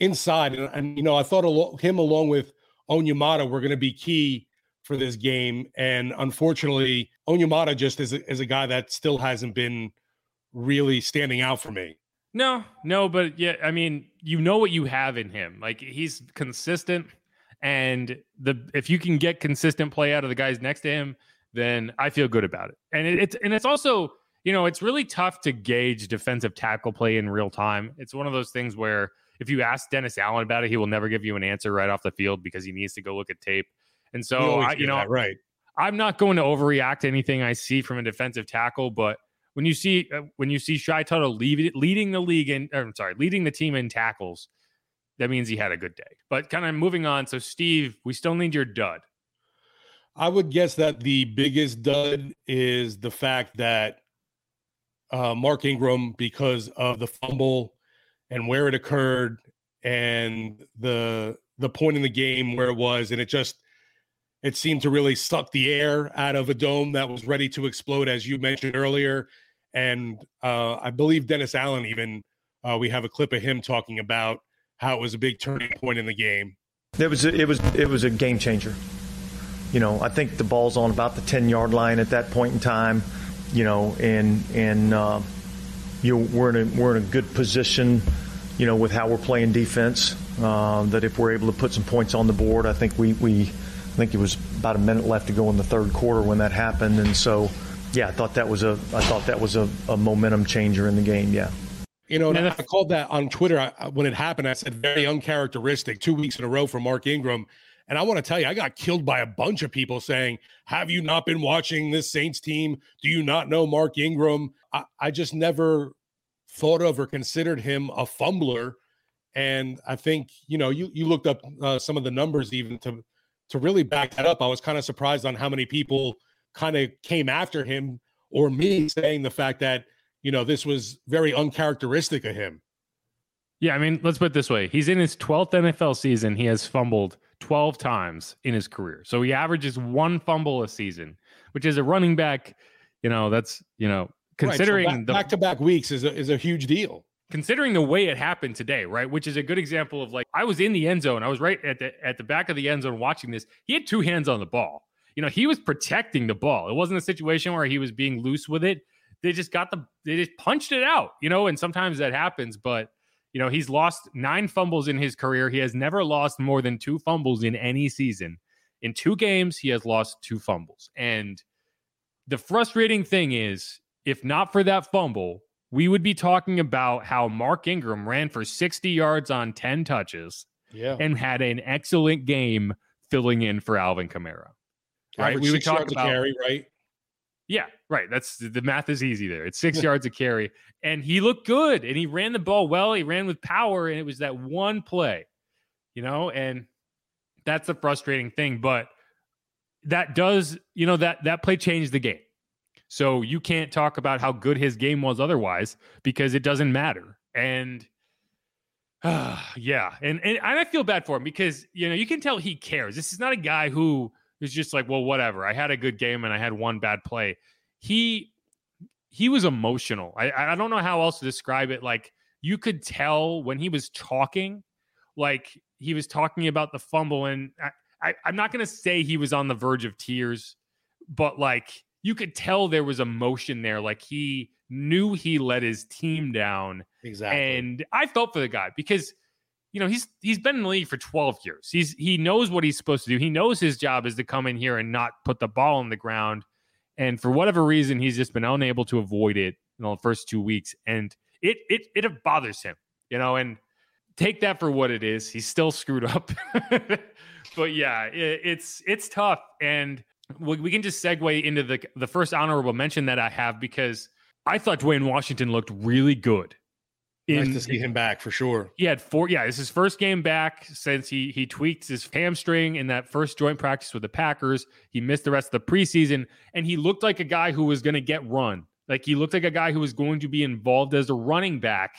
inside, and, and you know, I thought alo- him along with Onyemata were going to be key for this game, and unfortunately, Onyemata just is a, is a guy that still hasn't been really standing out for me.
No, no, but yeah, I mean, you know what you have in him. Like he's consistent, and the if you can get consistent play out of the guys next to him, then I feel good about it. And it, it's and it's also you know it's really tough to gauge defensive tackle play in real time. It's one of those things where if you ask Dennis Allen about it, he will never give you an answer right off the field because he needs to go look at tape. And so I, you know,
that, right.
I'm not going to overreact to anything I see from a defensive tackle, but when you see uh, when you see Shy Tuttle lead, leading the league in, or, I'm sorry, leading the team in tackles, that means he had a good day. But kind of moving on. So Steve, we still need your dud.
I would guess that the biggest dud is the fact that uh, Mark Ingram because of the fumble and where it occurred and the the point in the game where it was, and it just it seemed to really suck the air out of a dome that was ready to explode, as you mentioned earlier. And uh, I believe Dennis Allen even uh, we have a clip of him talking about how it was a big turning point in the game.
It was a, it was it was a game changer. You know, I think the ball's on about the ten yard line at that point in time. You know, and and uh, you know, we're in a we're in a good position. You know, with how we're playing defense, uh, that if we're able to put some points on the board, I think we we I think it was about a minute left to go in the third quarter when that happened, and so yeah, I thought that was a I thought that was a, a momentum changer in the game. Yeah.
You know, and I, I called that on Twitter I, when it happened. I said very uncharacteristic, two weeks in a row for Mark Ingram. And I want to tell you, I got killed by a bunch of people saying, "Have you not been watching this Saints team? Do you not know Mark Ingram?" I, I just never thought of or considered him a fumbler. And I think you know, you you looked up uh, some of the numbers even to to really back that up, I was kind of surprised on how many people kind of came after him or me saying the fact that, you know, this was very uncharacteristic of him.
Yeah, I mean, let's put it this way. He's in his 12th NFL season. He has fumbled 12 times in his career. So he averages one fumble a season, which is a running back, you know, that's, you know, considering
right, so back, the back-to-back weeks is a, is a huge deal
considering the way it happened today, right? Which is a good example of like I was in the end zone. I was right at the at the back of the end zone watching this. He had two hands on the ball. You know, he was protecting the ball. It wasn't a situation where he was being loose with it. They just got the they just punched it out, you know, and sometimes that happens, but you know, he's lost 9 fumbles in his career. He has never lost more than 2 fumbles in any season. In two games, he has lost two fumbles. And the frustrating thing is, if not for that fumble, we would be talking about how Mark Ingram ran for 60 yards on 10 touches
yeah.
and had an excellent game filling in for Alvin Kamara. Right. we would talk about
carry, right?
Yeah, right. That's the math is easy there. It's six yards a carry. And he looked good and he ran the ball well. He ran with power, and it was that one play, you know, and that's the frustrating thing. But that does, you know, that that play changed the game. So you can't talk about how good his game was otherwise because it doesn't matter. And uh, yeah, and, and I feel bad for him because you know you can tell he cares. This is not a guy who is just like, well, whatever. I had a good game and I had one bad play. He he was emotional. I I don't know how else to describe it. Like you could tell when he was talking, like he was talking about the fumble, and I, I I'm not gonna say he was on the verge of tears, but like you could tell there was emotion there. Like he knew he let his team down.
Exactly.
And I felt for the guy because you know he's he's been in the league for 12 years. He's he knows what he's supposed to do. He knows his job is to come in here and not put the ball on the ground. And for whatever reason, he's just been unable to avoid it in the first two weeks. And it it it bothers him, you know, and take that for what it is. He's still screwed up. but yeah, it, it's it's tough. And we, we can just segue into the the first honorable mention that I have because I thought Dwayne Washington looked really good.
In, nice to see him back for sure.
He had four. Yeah, it's his first game back since he he tweaked his hamstring in that first joint practice with the Packers. He missed the rest of the preseason, and he looked like a guy who was going to get run. Like he looked like a guy who was going to be involved as a running back,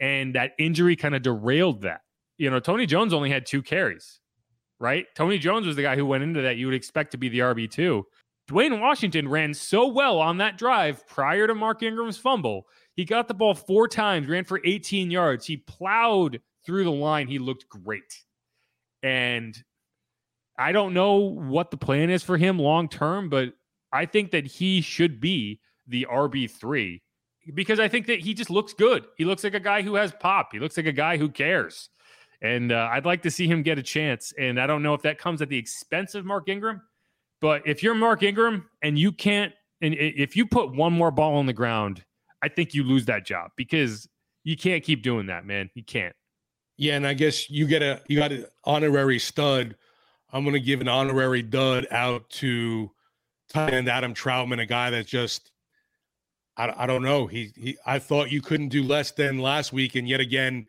and that injury kind of derailed that. You know, Tony Jones only had two carries right? Tony Jones was the guy who went into that you would expect to be the RB2. Dwayne Washington ran so well on that drive prior to Mark Ingram's fumble. He got the ball four times, ran for 18 yards. He plowed through the line. He looked great. And I don't know what the plan is for him long term, but I think that he should be the RB3 because I think that he just looks good. He looks like a guy who has pop. He looks like a guy who cares. And uh, I'd like to see him get a chance. And I don't know if that comes at the expense of Mark Ingram, but if you're Mark Ingram and you can't, and if you put one more ball on the ground, I think you lose that job because you can't keep doing that, man. You can't.
Yeah, and I guess you get a you got an honorary stud. I'm to give an honorary dud out to tight end Adam Trautman, a guy that just I, I don't know. He he I thought you couldn't do less than last week, and yet again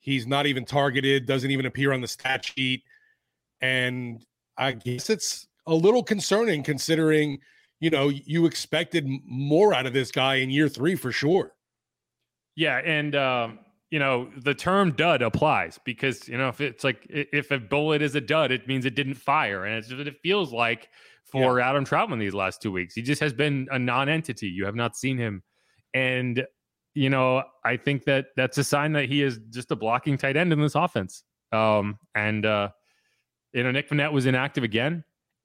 He's not even targeted, doesn't even appear on the stat sheet. And I guess it's a little concerning considering you know, you expected more out of this guy in year three for sure.
Yeah, and um, you know the term "dud" applies because you know if it's like if a bullet is a dud, it means it didn't fire, and it's what it feels like for yeah. Adam Trautman these last two weeks. He just has been a non-entity. You have not seen him, and you know I think that that's a sign that he is just a blocking tight end in this offense. Um, and uh, you know Nick Vannett was inactive again,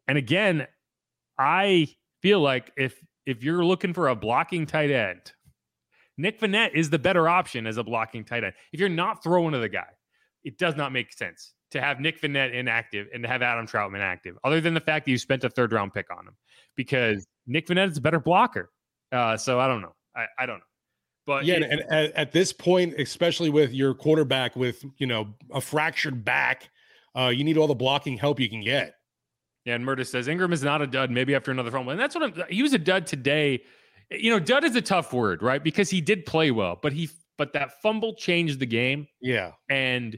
and again, I feel like if if you're looking for a blocking tight end, Nick Vannett is the better option as a blocking tight end. If you're not throwing to the guy, it does not make sense to have Nick Vannett inactive and to have Adam Trautman active, other than the fact that you spent a third round pick on him, because Nick Vannett is a better blocker. Uh, so I don't know. I, I don't know. But
yeah, it, and at, at, this point, especially with your quarterback with you know a fractured back, uh, you need all the blocking help you can get.
Yeah, and Murda says Ingram is not a dud. Maybe after another fumble, and that's what I'm. He was a dud today you know, dud is a tough word, right? Because he did play well, but he but that fumble changed the game.
Yeah.
And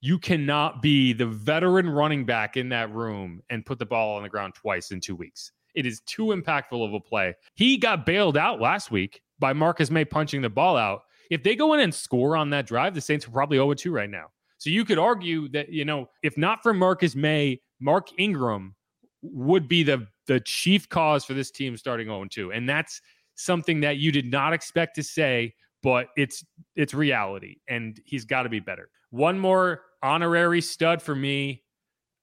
you cannot be the veteran running back in that room and put the ball on the ground twice in two weeks. It is too impactful of a play. He got bailed out last week by Marcus Maye punching the ball out. If they go in and score on that drive, the Saints are probably 0 2 right now. So you could argue that, you know, if not for Marcus Maye, Mark Ingram would be the the chief cause for this team starting 0 2. And that's something that you did not expect to say, but it's it's reality, and he's got to be better. One more honorary stud for me,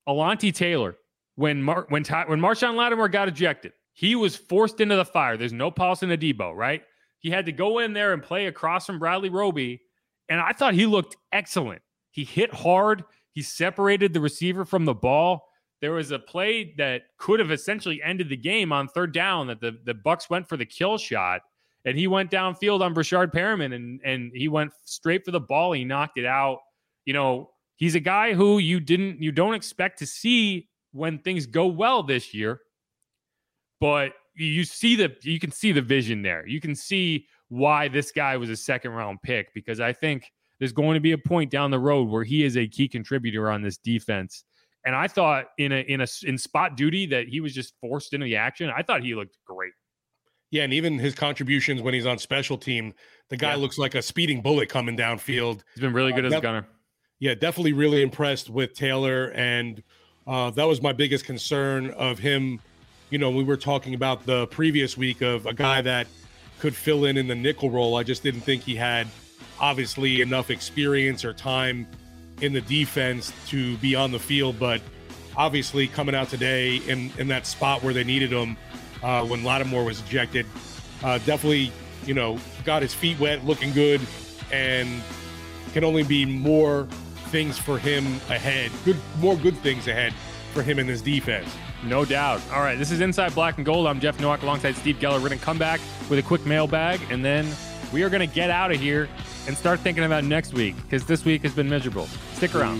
Alontae Taylor. When Mar- when Ty- when Marshon Lattimore got ejected, he was forced into the fire. There's no Paulson Adebo, right? He had to go in there and play across from Bradley Roby, and I thought he looked excellent. He hit hard. He separated the receiver from the ball there was a play that could have essentially ended the game on third down that the, the Bucs went for the kill shot and he went downfield on Breshad Perriman and and he went straight for the ball. He knocked it out. You know, he's a guy who you didn't you don't expect to see when things go well this year. But you see the you can see the vision there. You can see why this guy was a second round pick because I think there's going to be a point down the road where he is a key contributor on this defense and I thought in a in a in spot duty that he was just forced into the action. I thought he looked great.
Yeah, and even his contributions when he's on special team, the guy yeah. looks like a speeding bullet coming downfield.
He's been really good uh, as def- a gunner.
Yeah, definitely really impressed with Taylor, and uh, that was my biggest concern of him. You know, we were talking about the previous week of a guy that could fill in in the nickel role. I just didn't think he had obviously enough experience or time in the defense to be on the field, but obviously coming out today in, in that spot where they needed him uh, when Lattimore was ejected, uh, definitely, you know, got his feet wet, looking good, and can only be more things for him ahead. Good, more good things ahead for him in this defense.
No doubt. All right, this is Inside Black and Gold. I'm Jeff Nowak alongside Steve Geller. We're going to come back with a quick mailbag, and then we are going to get out of here and start thinking about next week because this week has been miserable. Stick around.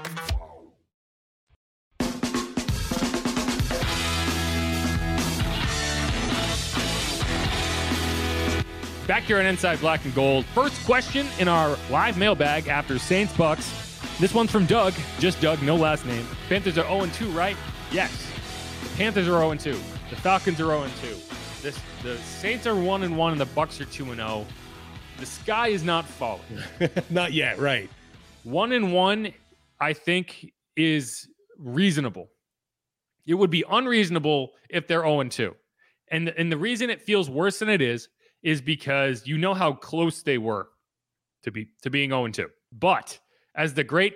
Back here on Inside Black and Gold. First question in our live mailbag after Saints Bucs. This one's from Doug. Just Doug, no last name. Panthers are 0 2, right? Yes. The Panthers are 0 2. The Falcons are 0 2. This, the Saints are 1 and 1, and the Bucs are 2 and 0. The sky is not falling.
not yet, right?
1 and 1 I think is reasonable. It would be unreasonable if they're 0 2. And, and the reason it feels worse than it is is because you know how close they were to be to being 0 2. But as the great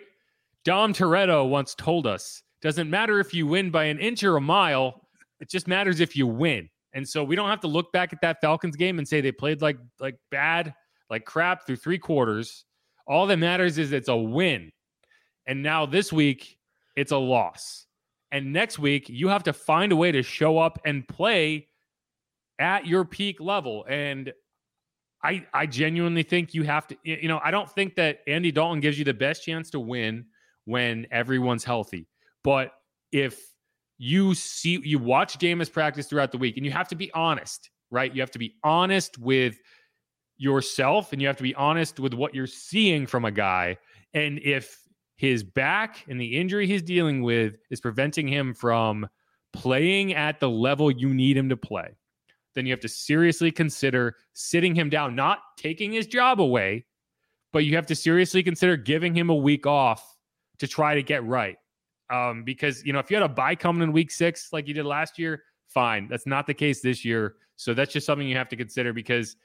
Dom Toretto once told us, doesn't matter if you win by an inch or a mile, it just matters if you win. And so we don't have to look back at that Falcons game and say they played like like bad, like crap through three quarters. All that matters is it's a win. And now this week, it's a loss. And next week, you have to find a way to show up and play at your peak level. And I I genuinely think you have to, you know, I don't think that Andy Dalton gives you the best chance to win when everyone's healthy. But if you see you watch Jameis practice throughout the week, and you have to be honest, right? You have to be honest with yourself and you have to be honest with what you're seeing from a guy. And if his back and the injury he's dealing with is preventing him from playing at the level you need him to play, then you have to seriously consider sitting him down, not taking his job away, but you have to seriously consider giving him a week off to try to get right. Um, because you know, if you had a bye coming in week six like you did last year, fine. That's not the case this year. So that's just something you have to consider because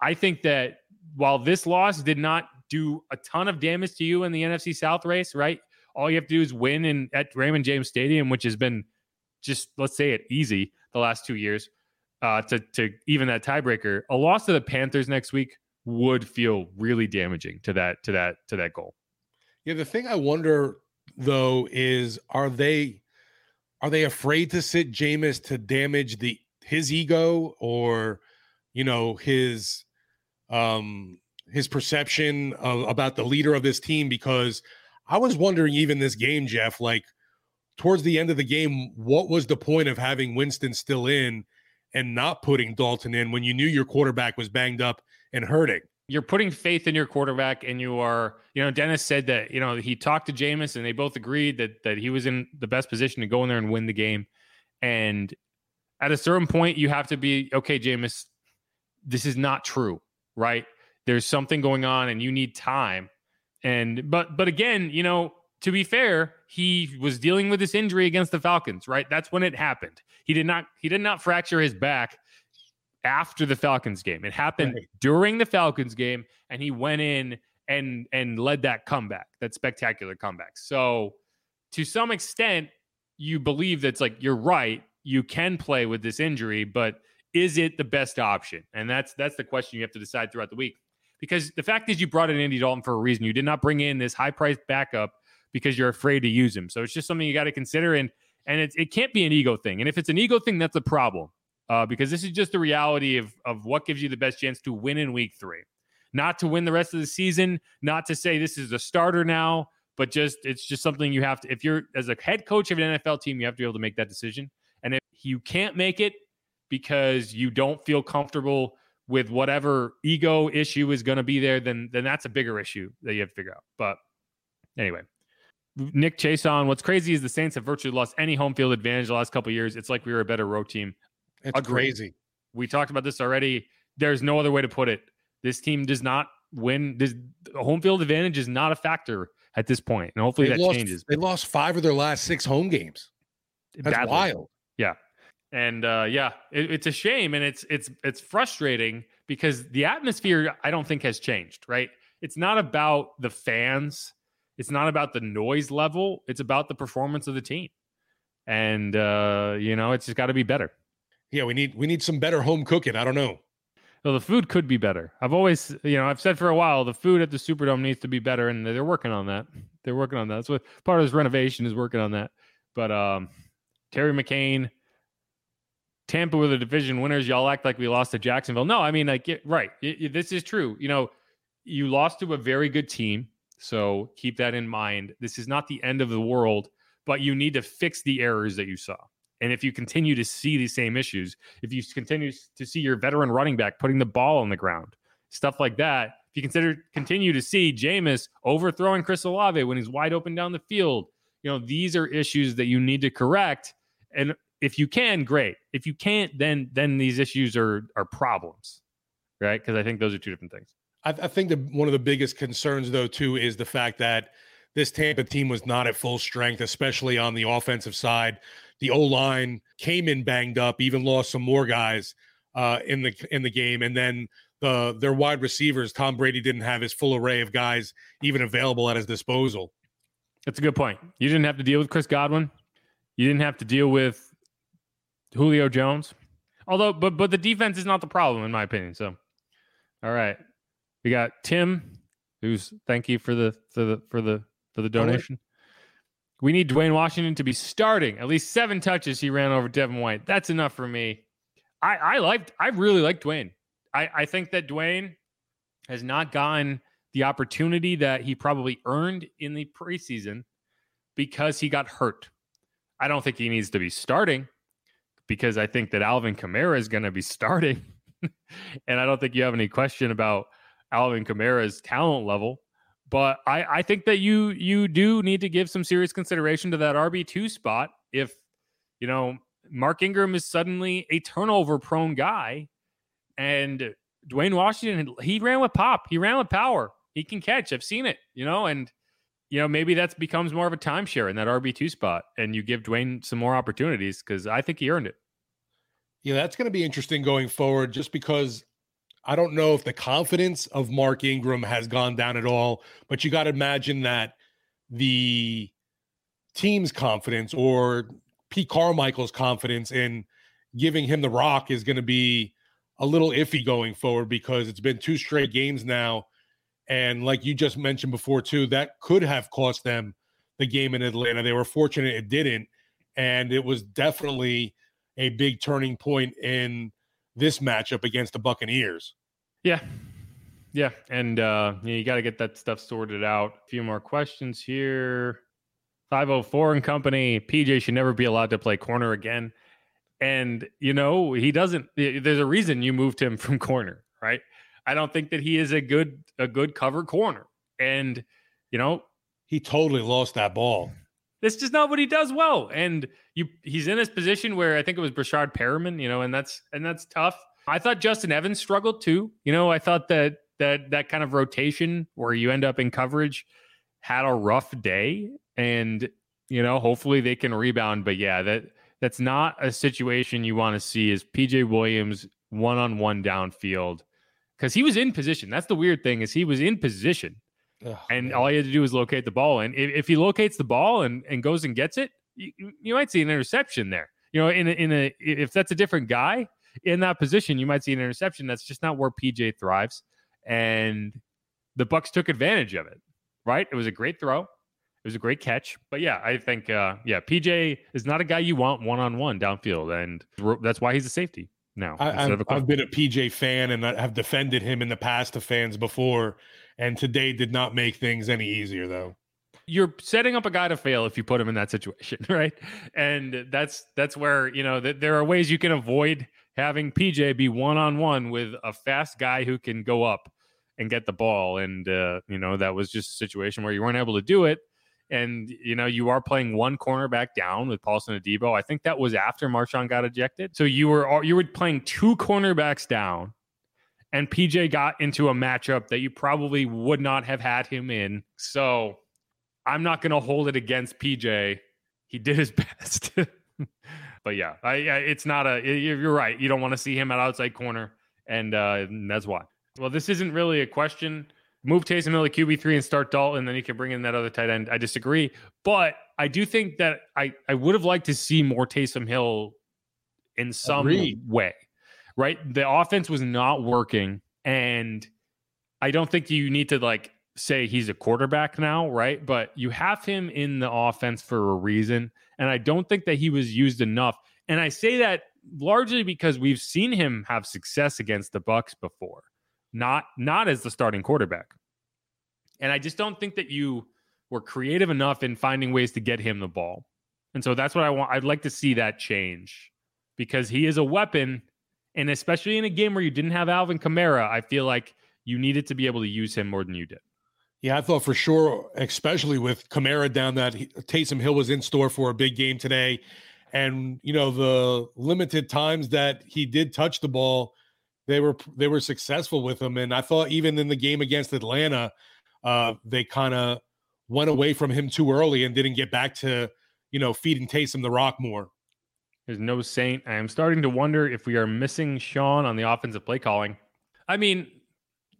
I think that while this loss did not do a ton of damage to you in the NFC South race, right? All you have to do is win in at Raymond James Stadium, which has been just let's say it easy the last two years uh, to to even that tiebreaker. A loss to the Panthers next week would feel really damaging to that to that to that goal.
Yeah, the thing I wonder though is are they are they afraid to sit Jameis to damage the his ego or you know his um his perception of, about the leader of this team because I was wondering even this game Jeff like towards the end of the game what was the point of having Winston still in and not putting Dalton in when you knew your quarterback was banged up and hurting
you're putting faith in your quarterback and you are, you know, Dennis said that, you know, he talked to Jameis and they both agreed that that he was in the best position to go in there and win the game. And at a certain point, you have to be, okay, Jameis, this is not true, right? There's something going on and you need time. And but but again, you know, to be fair, he was dealing with this injury against the Falcons, right? That's when it happened. He did not he did not fracture his back after the Falcons game. It happened right. during the Falcons game, and he went in and and led that comeback, that spectacular comeback. So to some extent, you believe that's like you're right. You can play with this injury, but is it the best option? And that's that's the question you have to decide throughout the week. Because the fact is you brought in Andy Dalton for a reason. You did not bring in this high priced backup because you're afraid to use him. So it's just something you got to consider. And and it, it can't be an ego thing. And if it's an ego thing, that's a problem uh, because this is just the reality of of what gives you the best chance to win in week three, not to win the rest of the season, not to say this is a starter now, but just it's just something you have to. If you're as a head coach of an NFL team, you have to be able to make that decision. And if you can't make it because you don't feel comfortable with whatever ego issue is going to be there, then then that's a bigger issue that you have to figure out. But anyway, Nick Chase on. What's crazy is the Saints have virtually lost any home field advantage the last couple years. It's like we were a better road team.
It's Agreed. crazy.
We talked about this already. There's no other way to put it. This team does not win. This home field advantage is not a factor at this point, and hopefully
they
that
lost,
changes.
They lost five of their last six home games. That's Badly. wild.
Yeah, and uh, yeah, it, it's a shame, and it's it's it's frustrating because the atmosphere I don't think has changed. Right? It's not about the fans. It's not about the noise level. It's about the performance of the team, and uh, you know, it's just got to be better
yeah, we need we need some better home cooking. I don't know.
Well, the food could be better. I've always, you know, I've said for a while the food at the Superdome needs to be better, and they're working on that. They're working on that. That's what part of this renovation is working on that. But um, Terry McCain, Tampa were the division winners. Y'all act like we lost to Jacksonville. No, I mean, like, right. It, it, this is true. You know, you lost to a very good team, so keep that in mind. This is not the end of the world, but you need to fix the errors that you saw. And if you continue to see these same issues, if you continue to see your veteran running back putting the ball on the ground, stuff like that, if you consider continue to see Jameis overthrowing Chris Olave when he's wide open down the field, you know, these are issues that you need to correct. And if you can, great. If you can't, then then these issues are are problems, right? Because I think those are two different things.
I, I think that one of the biggest concerns, though, too, is the fact that this Tampa team was not at full strength, especially on the offensive side. The O line came in banged up, even lost some more guys uh, in the in the game, and then the their wide receivers. Tom Brady didn't have his full array of guys even available at his disposal.
That's a good point. You didn't have to deal with Chris Godwin. You didn't have to deal with Julio Jones. Although, but but the defense is not the problem in my opinion. So, all right, we got Tim, who's thank you for the for the for the for the donation. We need Dwayne Washington to be starting at least seven touches. He ran over Devin White. That's enough for me. I I liked I really like Dwayne. I I think that Dwayne has not gotten the opportunity that he probably earned in the preseason because he got hurt. I don't think he needs to be starting because I think that Alvin Kamara is going to be starting. and I don't think you have any question about Alvin Kamara's talent level. But I, I think that you you do need to give some serious consideration to that RB two spot. If you know Mark Ingram is suddenly a turnover prone guy, and Dwayne Washington he ran with pop, he ran with power, he can catch. I've seen it, you know, and you know maybe that becomes more of a timeshare in that RB two spot, and you give Dwayne some more opportunities because I think he earned it.
Yeah, that's going to be interesting going forward, just because I don't know if the confidence of Mark Ingram has gone down at all, but you got to imagine that the team's confidence or Pete Carmichael's confidence in giving him the rock is going to be a little iffy going forward because it's been two straight games now. And like you just mentioned before, too, that could have cost them the game in Atlanta. They were fortunate it didn't. And it was definitely a big turning point in this matchup against the Buccaneers.
Yeah. Yeah. And uh, you got to get that stuff sorted out. A few more questions here. 504 and company. PJ should never be allowed to play corner again. And, you know, he doesn't, there's a reason you moved him from corner, right? I don't think that he is a good, a good cover corner. And, you know,
he totally lost that ball.
That's just not what he does well. And you he's in this position where I think it was Breshad Perriman, you know, and that's and that's tough. I thought Justin Evans struggled too. You know, I thought that that that kind of rotation where you end up in coverage had a rough day and you know, hopefully they can rebound, but yeah, that that's not a situation you want to see is PJ Williams one-on-one downfield cuz he was in position. That's the weird thing is he was in position Oh, and man. all he had to do was locate the ball. And if, if, he locates the ball and, and goes and gets it, you, you might see an interception there. You know, in a, in a if that's a different guy in that position, you might see an interception. That's just not where PJ thrives. And the Bucs took advantage of it. Right? It was a great throw. It was a great catch. But yeah, I think uh yeah, PJ is not a guy you want one on one downfield, and that's why he's a safety now.
I, have I've been a PJ fan and I have defended him in the past to fans before and today did not make things any easier, though.
You're setting up a guy to fail if you put him in that situation, right? And that's that's where you know that there are ways you can avoid having PJ be one on one with a fast guy who can go up and get the ball. And uh, you know that was just a situation where you weren't able to do it. And you know you are playing one cornerback down with Paulson Adebo. I think that was after Marshon got ejected. So you were you were playing two cornerbacks down and PJ got into a matchup that you probably would not have had him in. So I'm not going to hold it against PJ. He did his best. but yeah, I, I, it's not a, you're right. You don't want to see him at outside corner. And uh, that's why. Well, this isn't really a question. Move Taysom Hill to QB3 and start Dalton, then you can bring in that other tight end. I disagree. But I do think that I, I would have liked to see more Taysom Hill in some Agreed. way right? The offense was not working. And I don't think you need to like say he's a quarterback now, right? But you have him in the offense for a reason. And I don't think that he was used enough. And I say that largely because we've seen him have success against the Bucs before, not not as the starting quarterback. And I just don't think that you were creative enough in finding ways to get him the ball. And so that's what I want. I'd like to see that change because he is a weapon and especially in a game where you didn't have Alvin Kamara, I feel like you needed to be able to use him more than you did.
Yeah, I thought for sure, especially with Kamara down, that Taysom Hill was in store for a big game today. And you know the limited times that he did touch the ball, they were they were successful with him. And I thought even in the game against Atlanta, uh, they kind of went away from him too early and didn't get back to, you know, feeding Taysom the rock more.
There's no saint. I am starting to wonder if we are missing Sean on the offensive play calling. I mean,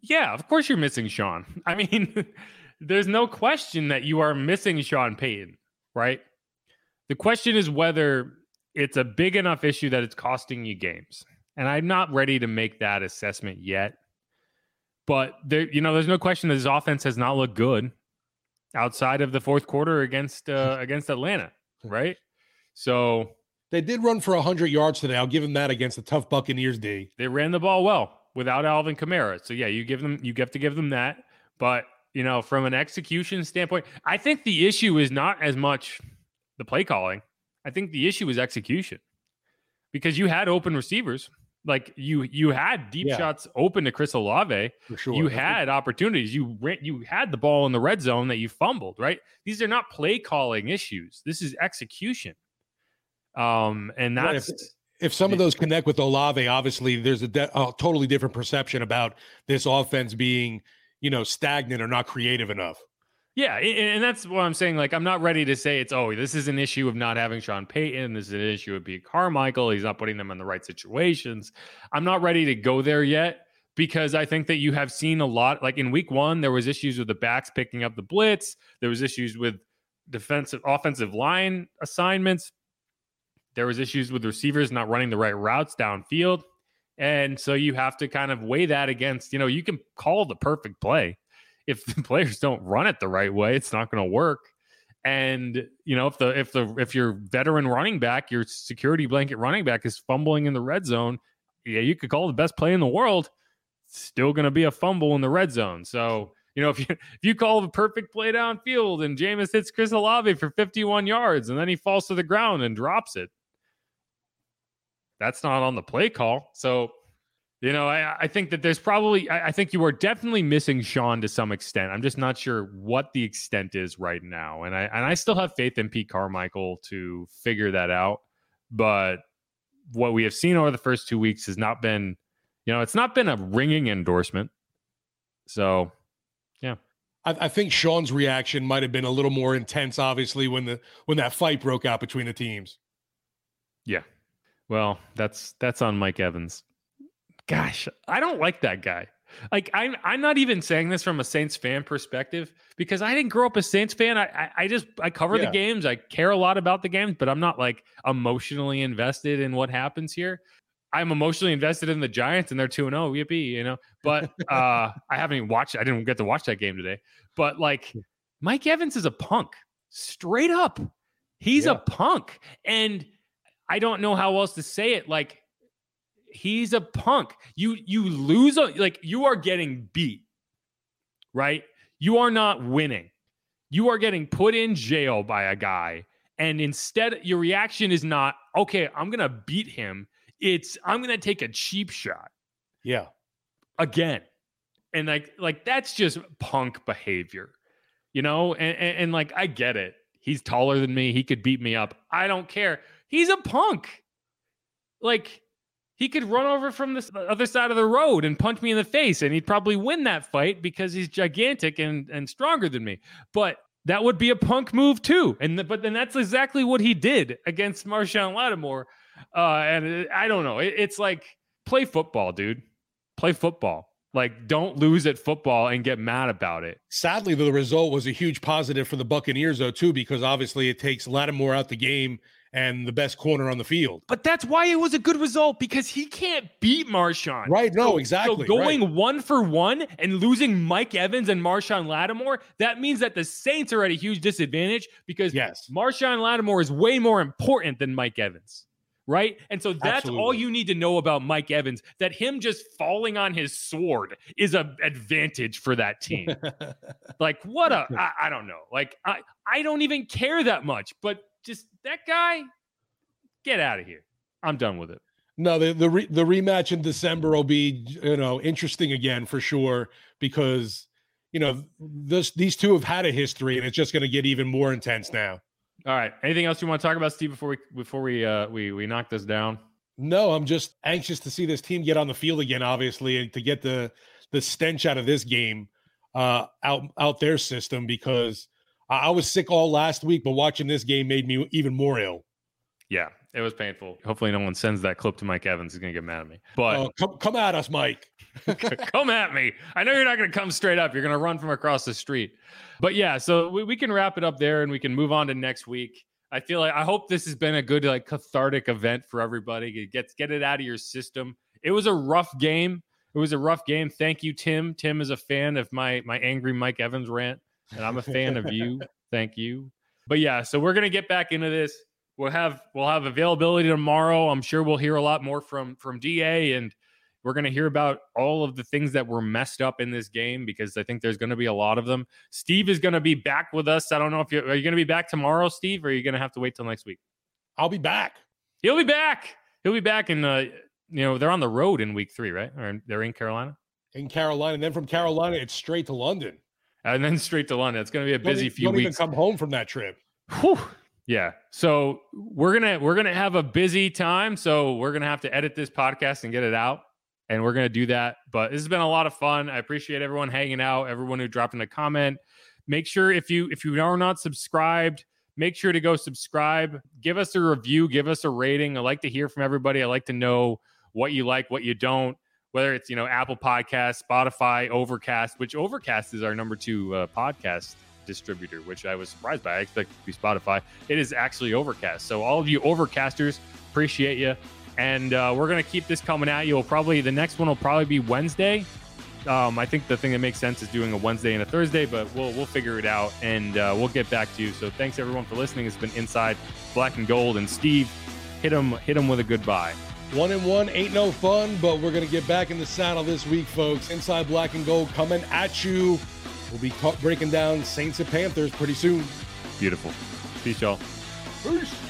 yeah, of course you're missing Sean. I mean, there's no question that you are missing Sean Payton, right? The question is whether it's a big enough issue that it's costing you games. And I'm not ready to make that assessment yet. But there, you know, there's no question that his offense has not looked good outside of the fourth quarter against uh, against Atlanta, right? So
they did run for 100 yards today. I'll give them that against the tough Buccaneers D.
They ran the ball well without Alvin Kamara. So yeah, you give them you have to give them that. But, you know, from an execution standpoint, I think the issue is not as much the play calling. I think the issue is execution. Because you had open receivers. Like you you had deep yeah. shots open to Chris Olave. For sure. You had opportunities. You ran, you had the ball in the red zone that you fumbled, right? These are not play calling issues. This is execution. Um, and that's
if, if, some of those connect with Olave, obviously there's a, de- a totally different perception about this offense being, you know, stagnant or not creative enough.
Yeah, and that's what I'm saying. Like, I'm not ready to say it's oh, this is an issue of not having Sean Payton. This is an issue of Pete Carmichael. He's not putting them in the right situations. I'm not ready to go there yet because I think that you have seen a lot. Like in Week One, there was issues with the backs picking up the blitz. There was issues with defensive, offensive line assignments. There was issues with receivers not running the right routes downfield. And so you have to kind of weigh that against, you know, you can call the perfect play. If the players don't run it the right way, it's not going to work. And you know, if the if the if your veteran running back, your security blanket running back is fumbling in the red zone, yeah, you could call the best play in the world. Still going to be a fumble in the red zone. So you know, if you if you call the perfect play downfield and Jameis hits Chris Olave for 51 yards and then he falls to the ground and drops it, that's not on the play call. So, you know, I, I think that there's probably, I, I, think you are definitely missing Sean to some extent. I'm just not sure what the extent is right now. And I, and I still have faith in Pete Carmichael to figure that out. But what we have seen over the first two weeks has not been, you know, it's not been a ringing endorsement. So, yeah.
I, I think Sean's reaction might have been a little more intense, obviously, when the when that fight broke out between the teams.
Yeah, well, that's that's on Mike Evans. Gosh, I don't like that guy. Like I'm I'm not even saying this from a Saints fan perspective because I didn't grow up a Saints fan. I I, I just I cover yeah. the games. I care a lot about the games, but I'm not like emotionally invested in what happens here. I'm emotionally invested in the Giants and they're 2 0, yippee, you know. But uh I haven't even watched I didn't get to watch that game today. But like Mike Evans is a punk. Straight up. He's yeah. a punk. And I don't know how else to say it. Like he's a punk. You you lose a, like you are getting beat. Right? You are not winning. You are getting put in jail by a guy and instead your reaction is not, "Okay, I'm going to beat him." It's I'm going to take a cheap shot.
Yeah.
Again. And like like that's just punk behavior. You know? And, and, and like I get it. He's taller than me. He could beat me up. I don't care He's a punk. Like he could run over from the other side of the road and punch me in the face, and he'd probably win that fight because he's gigantic and and stronger than me. But that would be a punk move too. And the, but then that's exactly what he did against Marshon Lattimore. Uh, and I don't know. It, it's like play football, dude. Play football. Like, don't lose at football and get mad about it.
Sadly, the result was a huge positive for the Buccaneers, though, too, because obviously it takes Lattimore out the game and the best corner on the field.
But that's why it was a good result because he can't beat Marshon.
Right. No, so, exactly.
So going
right.
one for one and losing Mike Evans and Marshon Lattimore, that means that the Saints are at a huge disadvantage because
yes.
Marshon Lattimore is way more important than Mike Evans. Right. And so that's Absolutely. all you need to know about Mike Evans that him just falling on his sword is an advantage for that team. like, what a, I, I don't know. Like, I, I don't even care that much, but just that guy, get out of here. I'm done with it.
No, the the, re, the rematch in December will be you know interesting again for sure because you know this these two have had a history and it's just going to get even more intense now.
All right. Anything else you want to talk about, Steve? Before we before we uh we we knock this down.
No, I'm just anxious to see this team get on the field again. Obviously, and to get the the stench out of this game uh out out their system because I, I was sick all last week, but watching this game made me even more ill.
Yeah, it was painful. Hopefully, no one sends that clip to Mike Evans. He's gonna get mad at me. But
uh, come, come at us, Mike.
come at me. I know you're not gonna come straight up. You're gonna run from across the street. But yeah, so we, we can wrap it up there, and we can move on to next week. I feel like I hope this has been a good like cathartic event for everybody. Get get it out of your system. It was a rough game. It was a rough game. Thank you, Tim. Tim is a fan of my my angry Mike Evans rant, and I'm a fan of you. Thank you. But yeah, so we're gonna get back into this we'll have we'll have availability tomorrow. I'm sure we'll hear a lot more from from Da, and we're going to hear about all of the things that were messed up in this game because I think there's going to be a lot of them. Steve is going to be back with us. I don't know if you are you going to be back tomorrow, Steve, or are you going to have to wait till next week?
I'll be back.
He'll be back. He'll be back in uh you know they're on the road in week three, right? Or they're in Carolina.
In Carolina, and then from Carolina, it's straight to London,
and then straight to London. It's going to be a busy
don't,
few
don't
weeks.
Even come home from that trip.
Whew. Yeah. So we're gonna we're gonna have a busy time. So we're gonna have to edit this podcast and get it out. And we're gonna do that. But this has been a lot of fun. I appreciate everyone hanging out, everyone who dropped in a comment. Make sure if you if you are not subscribed, make sure to go subscribe. Give us a review, give us a rating. I like to hear from everybody. I like to know what you like, what you don't. Whether it's you know Apple Podcast, Spotify, Overcast, which Overcast is our number two uh, podcast distributor, which I was surprised by. I expected to be Spotify. It is actually Overcast. So all of you Overcasters, appreciate you. And uh, we're gonna keep this coming at you. Will probably the next one will probably be Wednesday. Um, I think the thing that makes sense is doing a Wednesday and a Thursday, but we'll we'll figure it out and uh, we'll get back to you. So thanks everyone for listening. It's been Inside Black and Gold, and Steve hit him hit him with a goodbye.
One and one ain't no fun, but we're gonna get back in the saddle this week, folks. Inside Black and Gold coming at you We'll be breaking down Saints and Panthers pretty soon.
Beautiful. Peace, y'all.
Peace.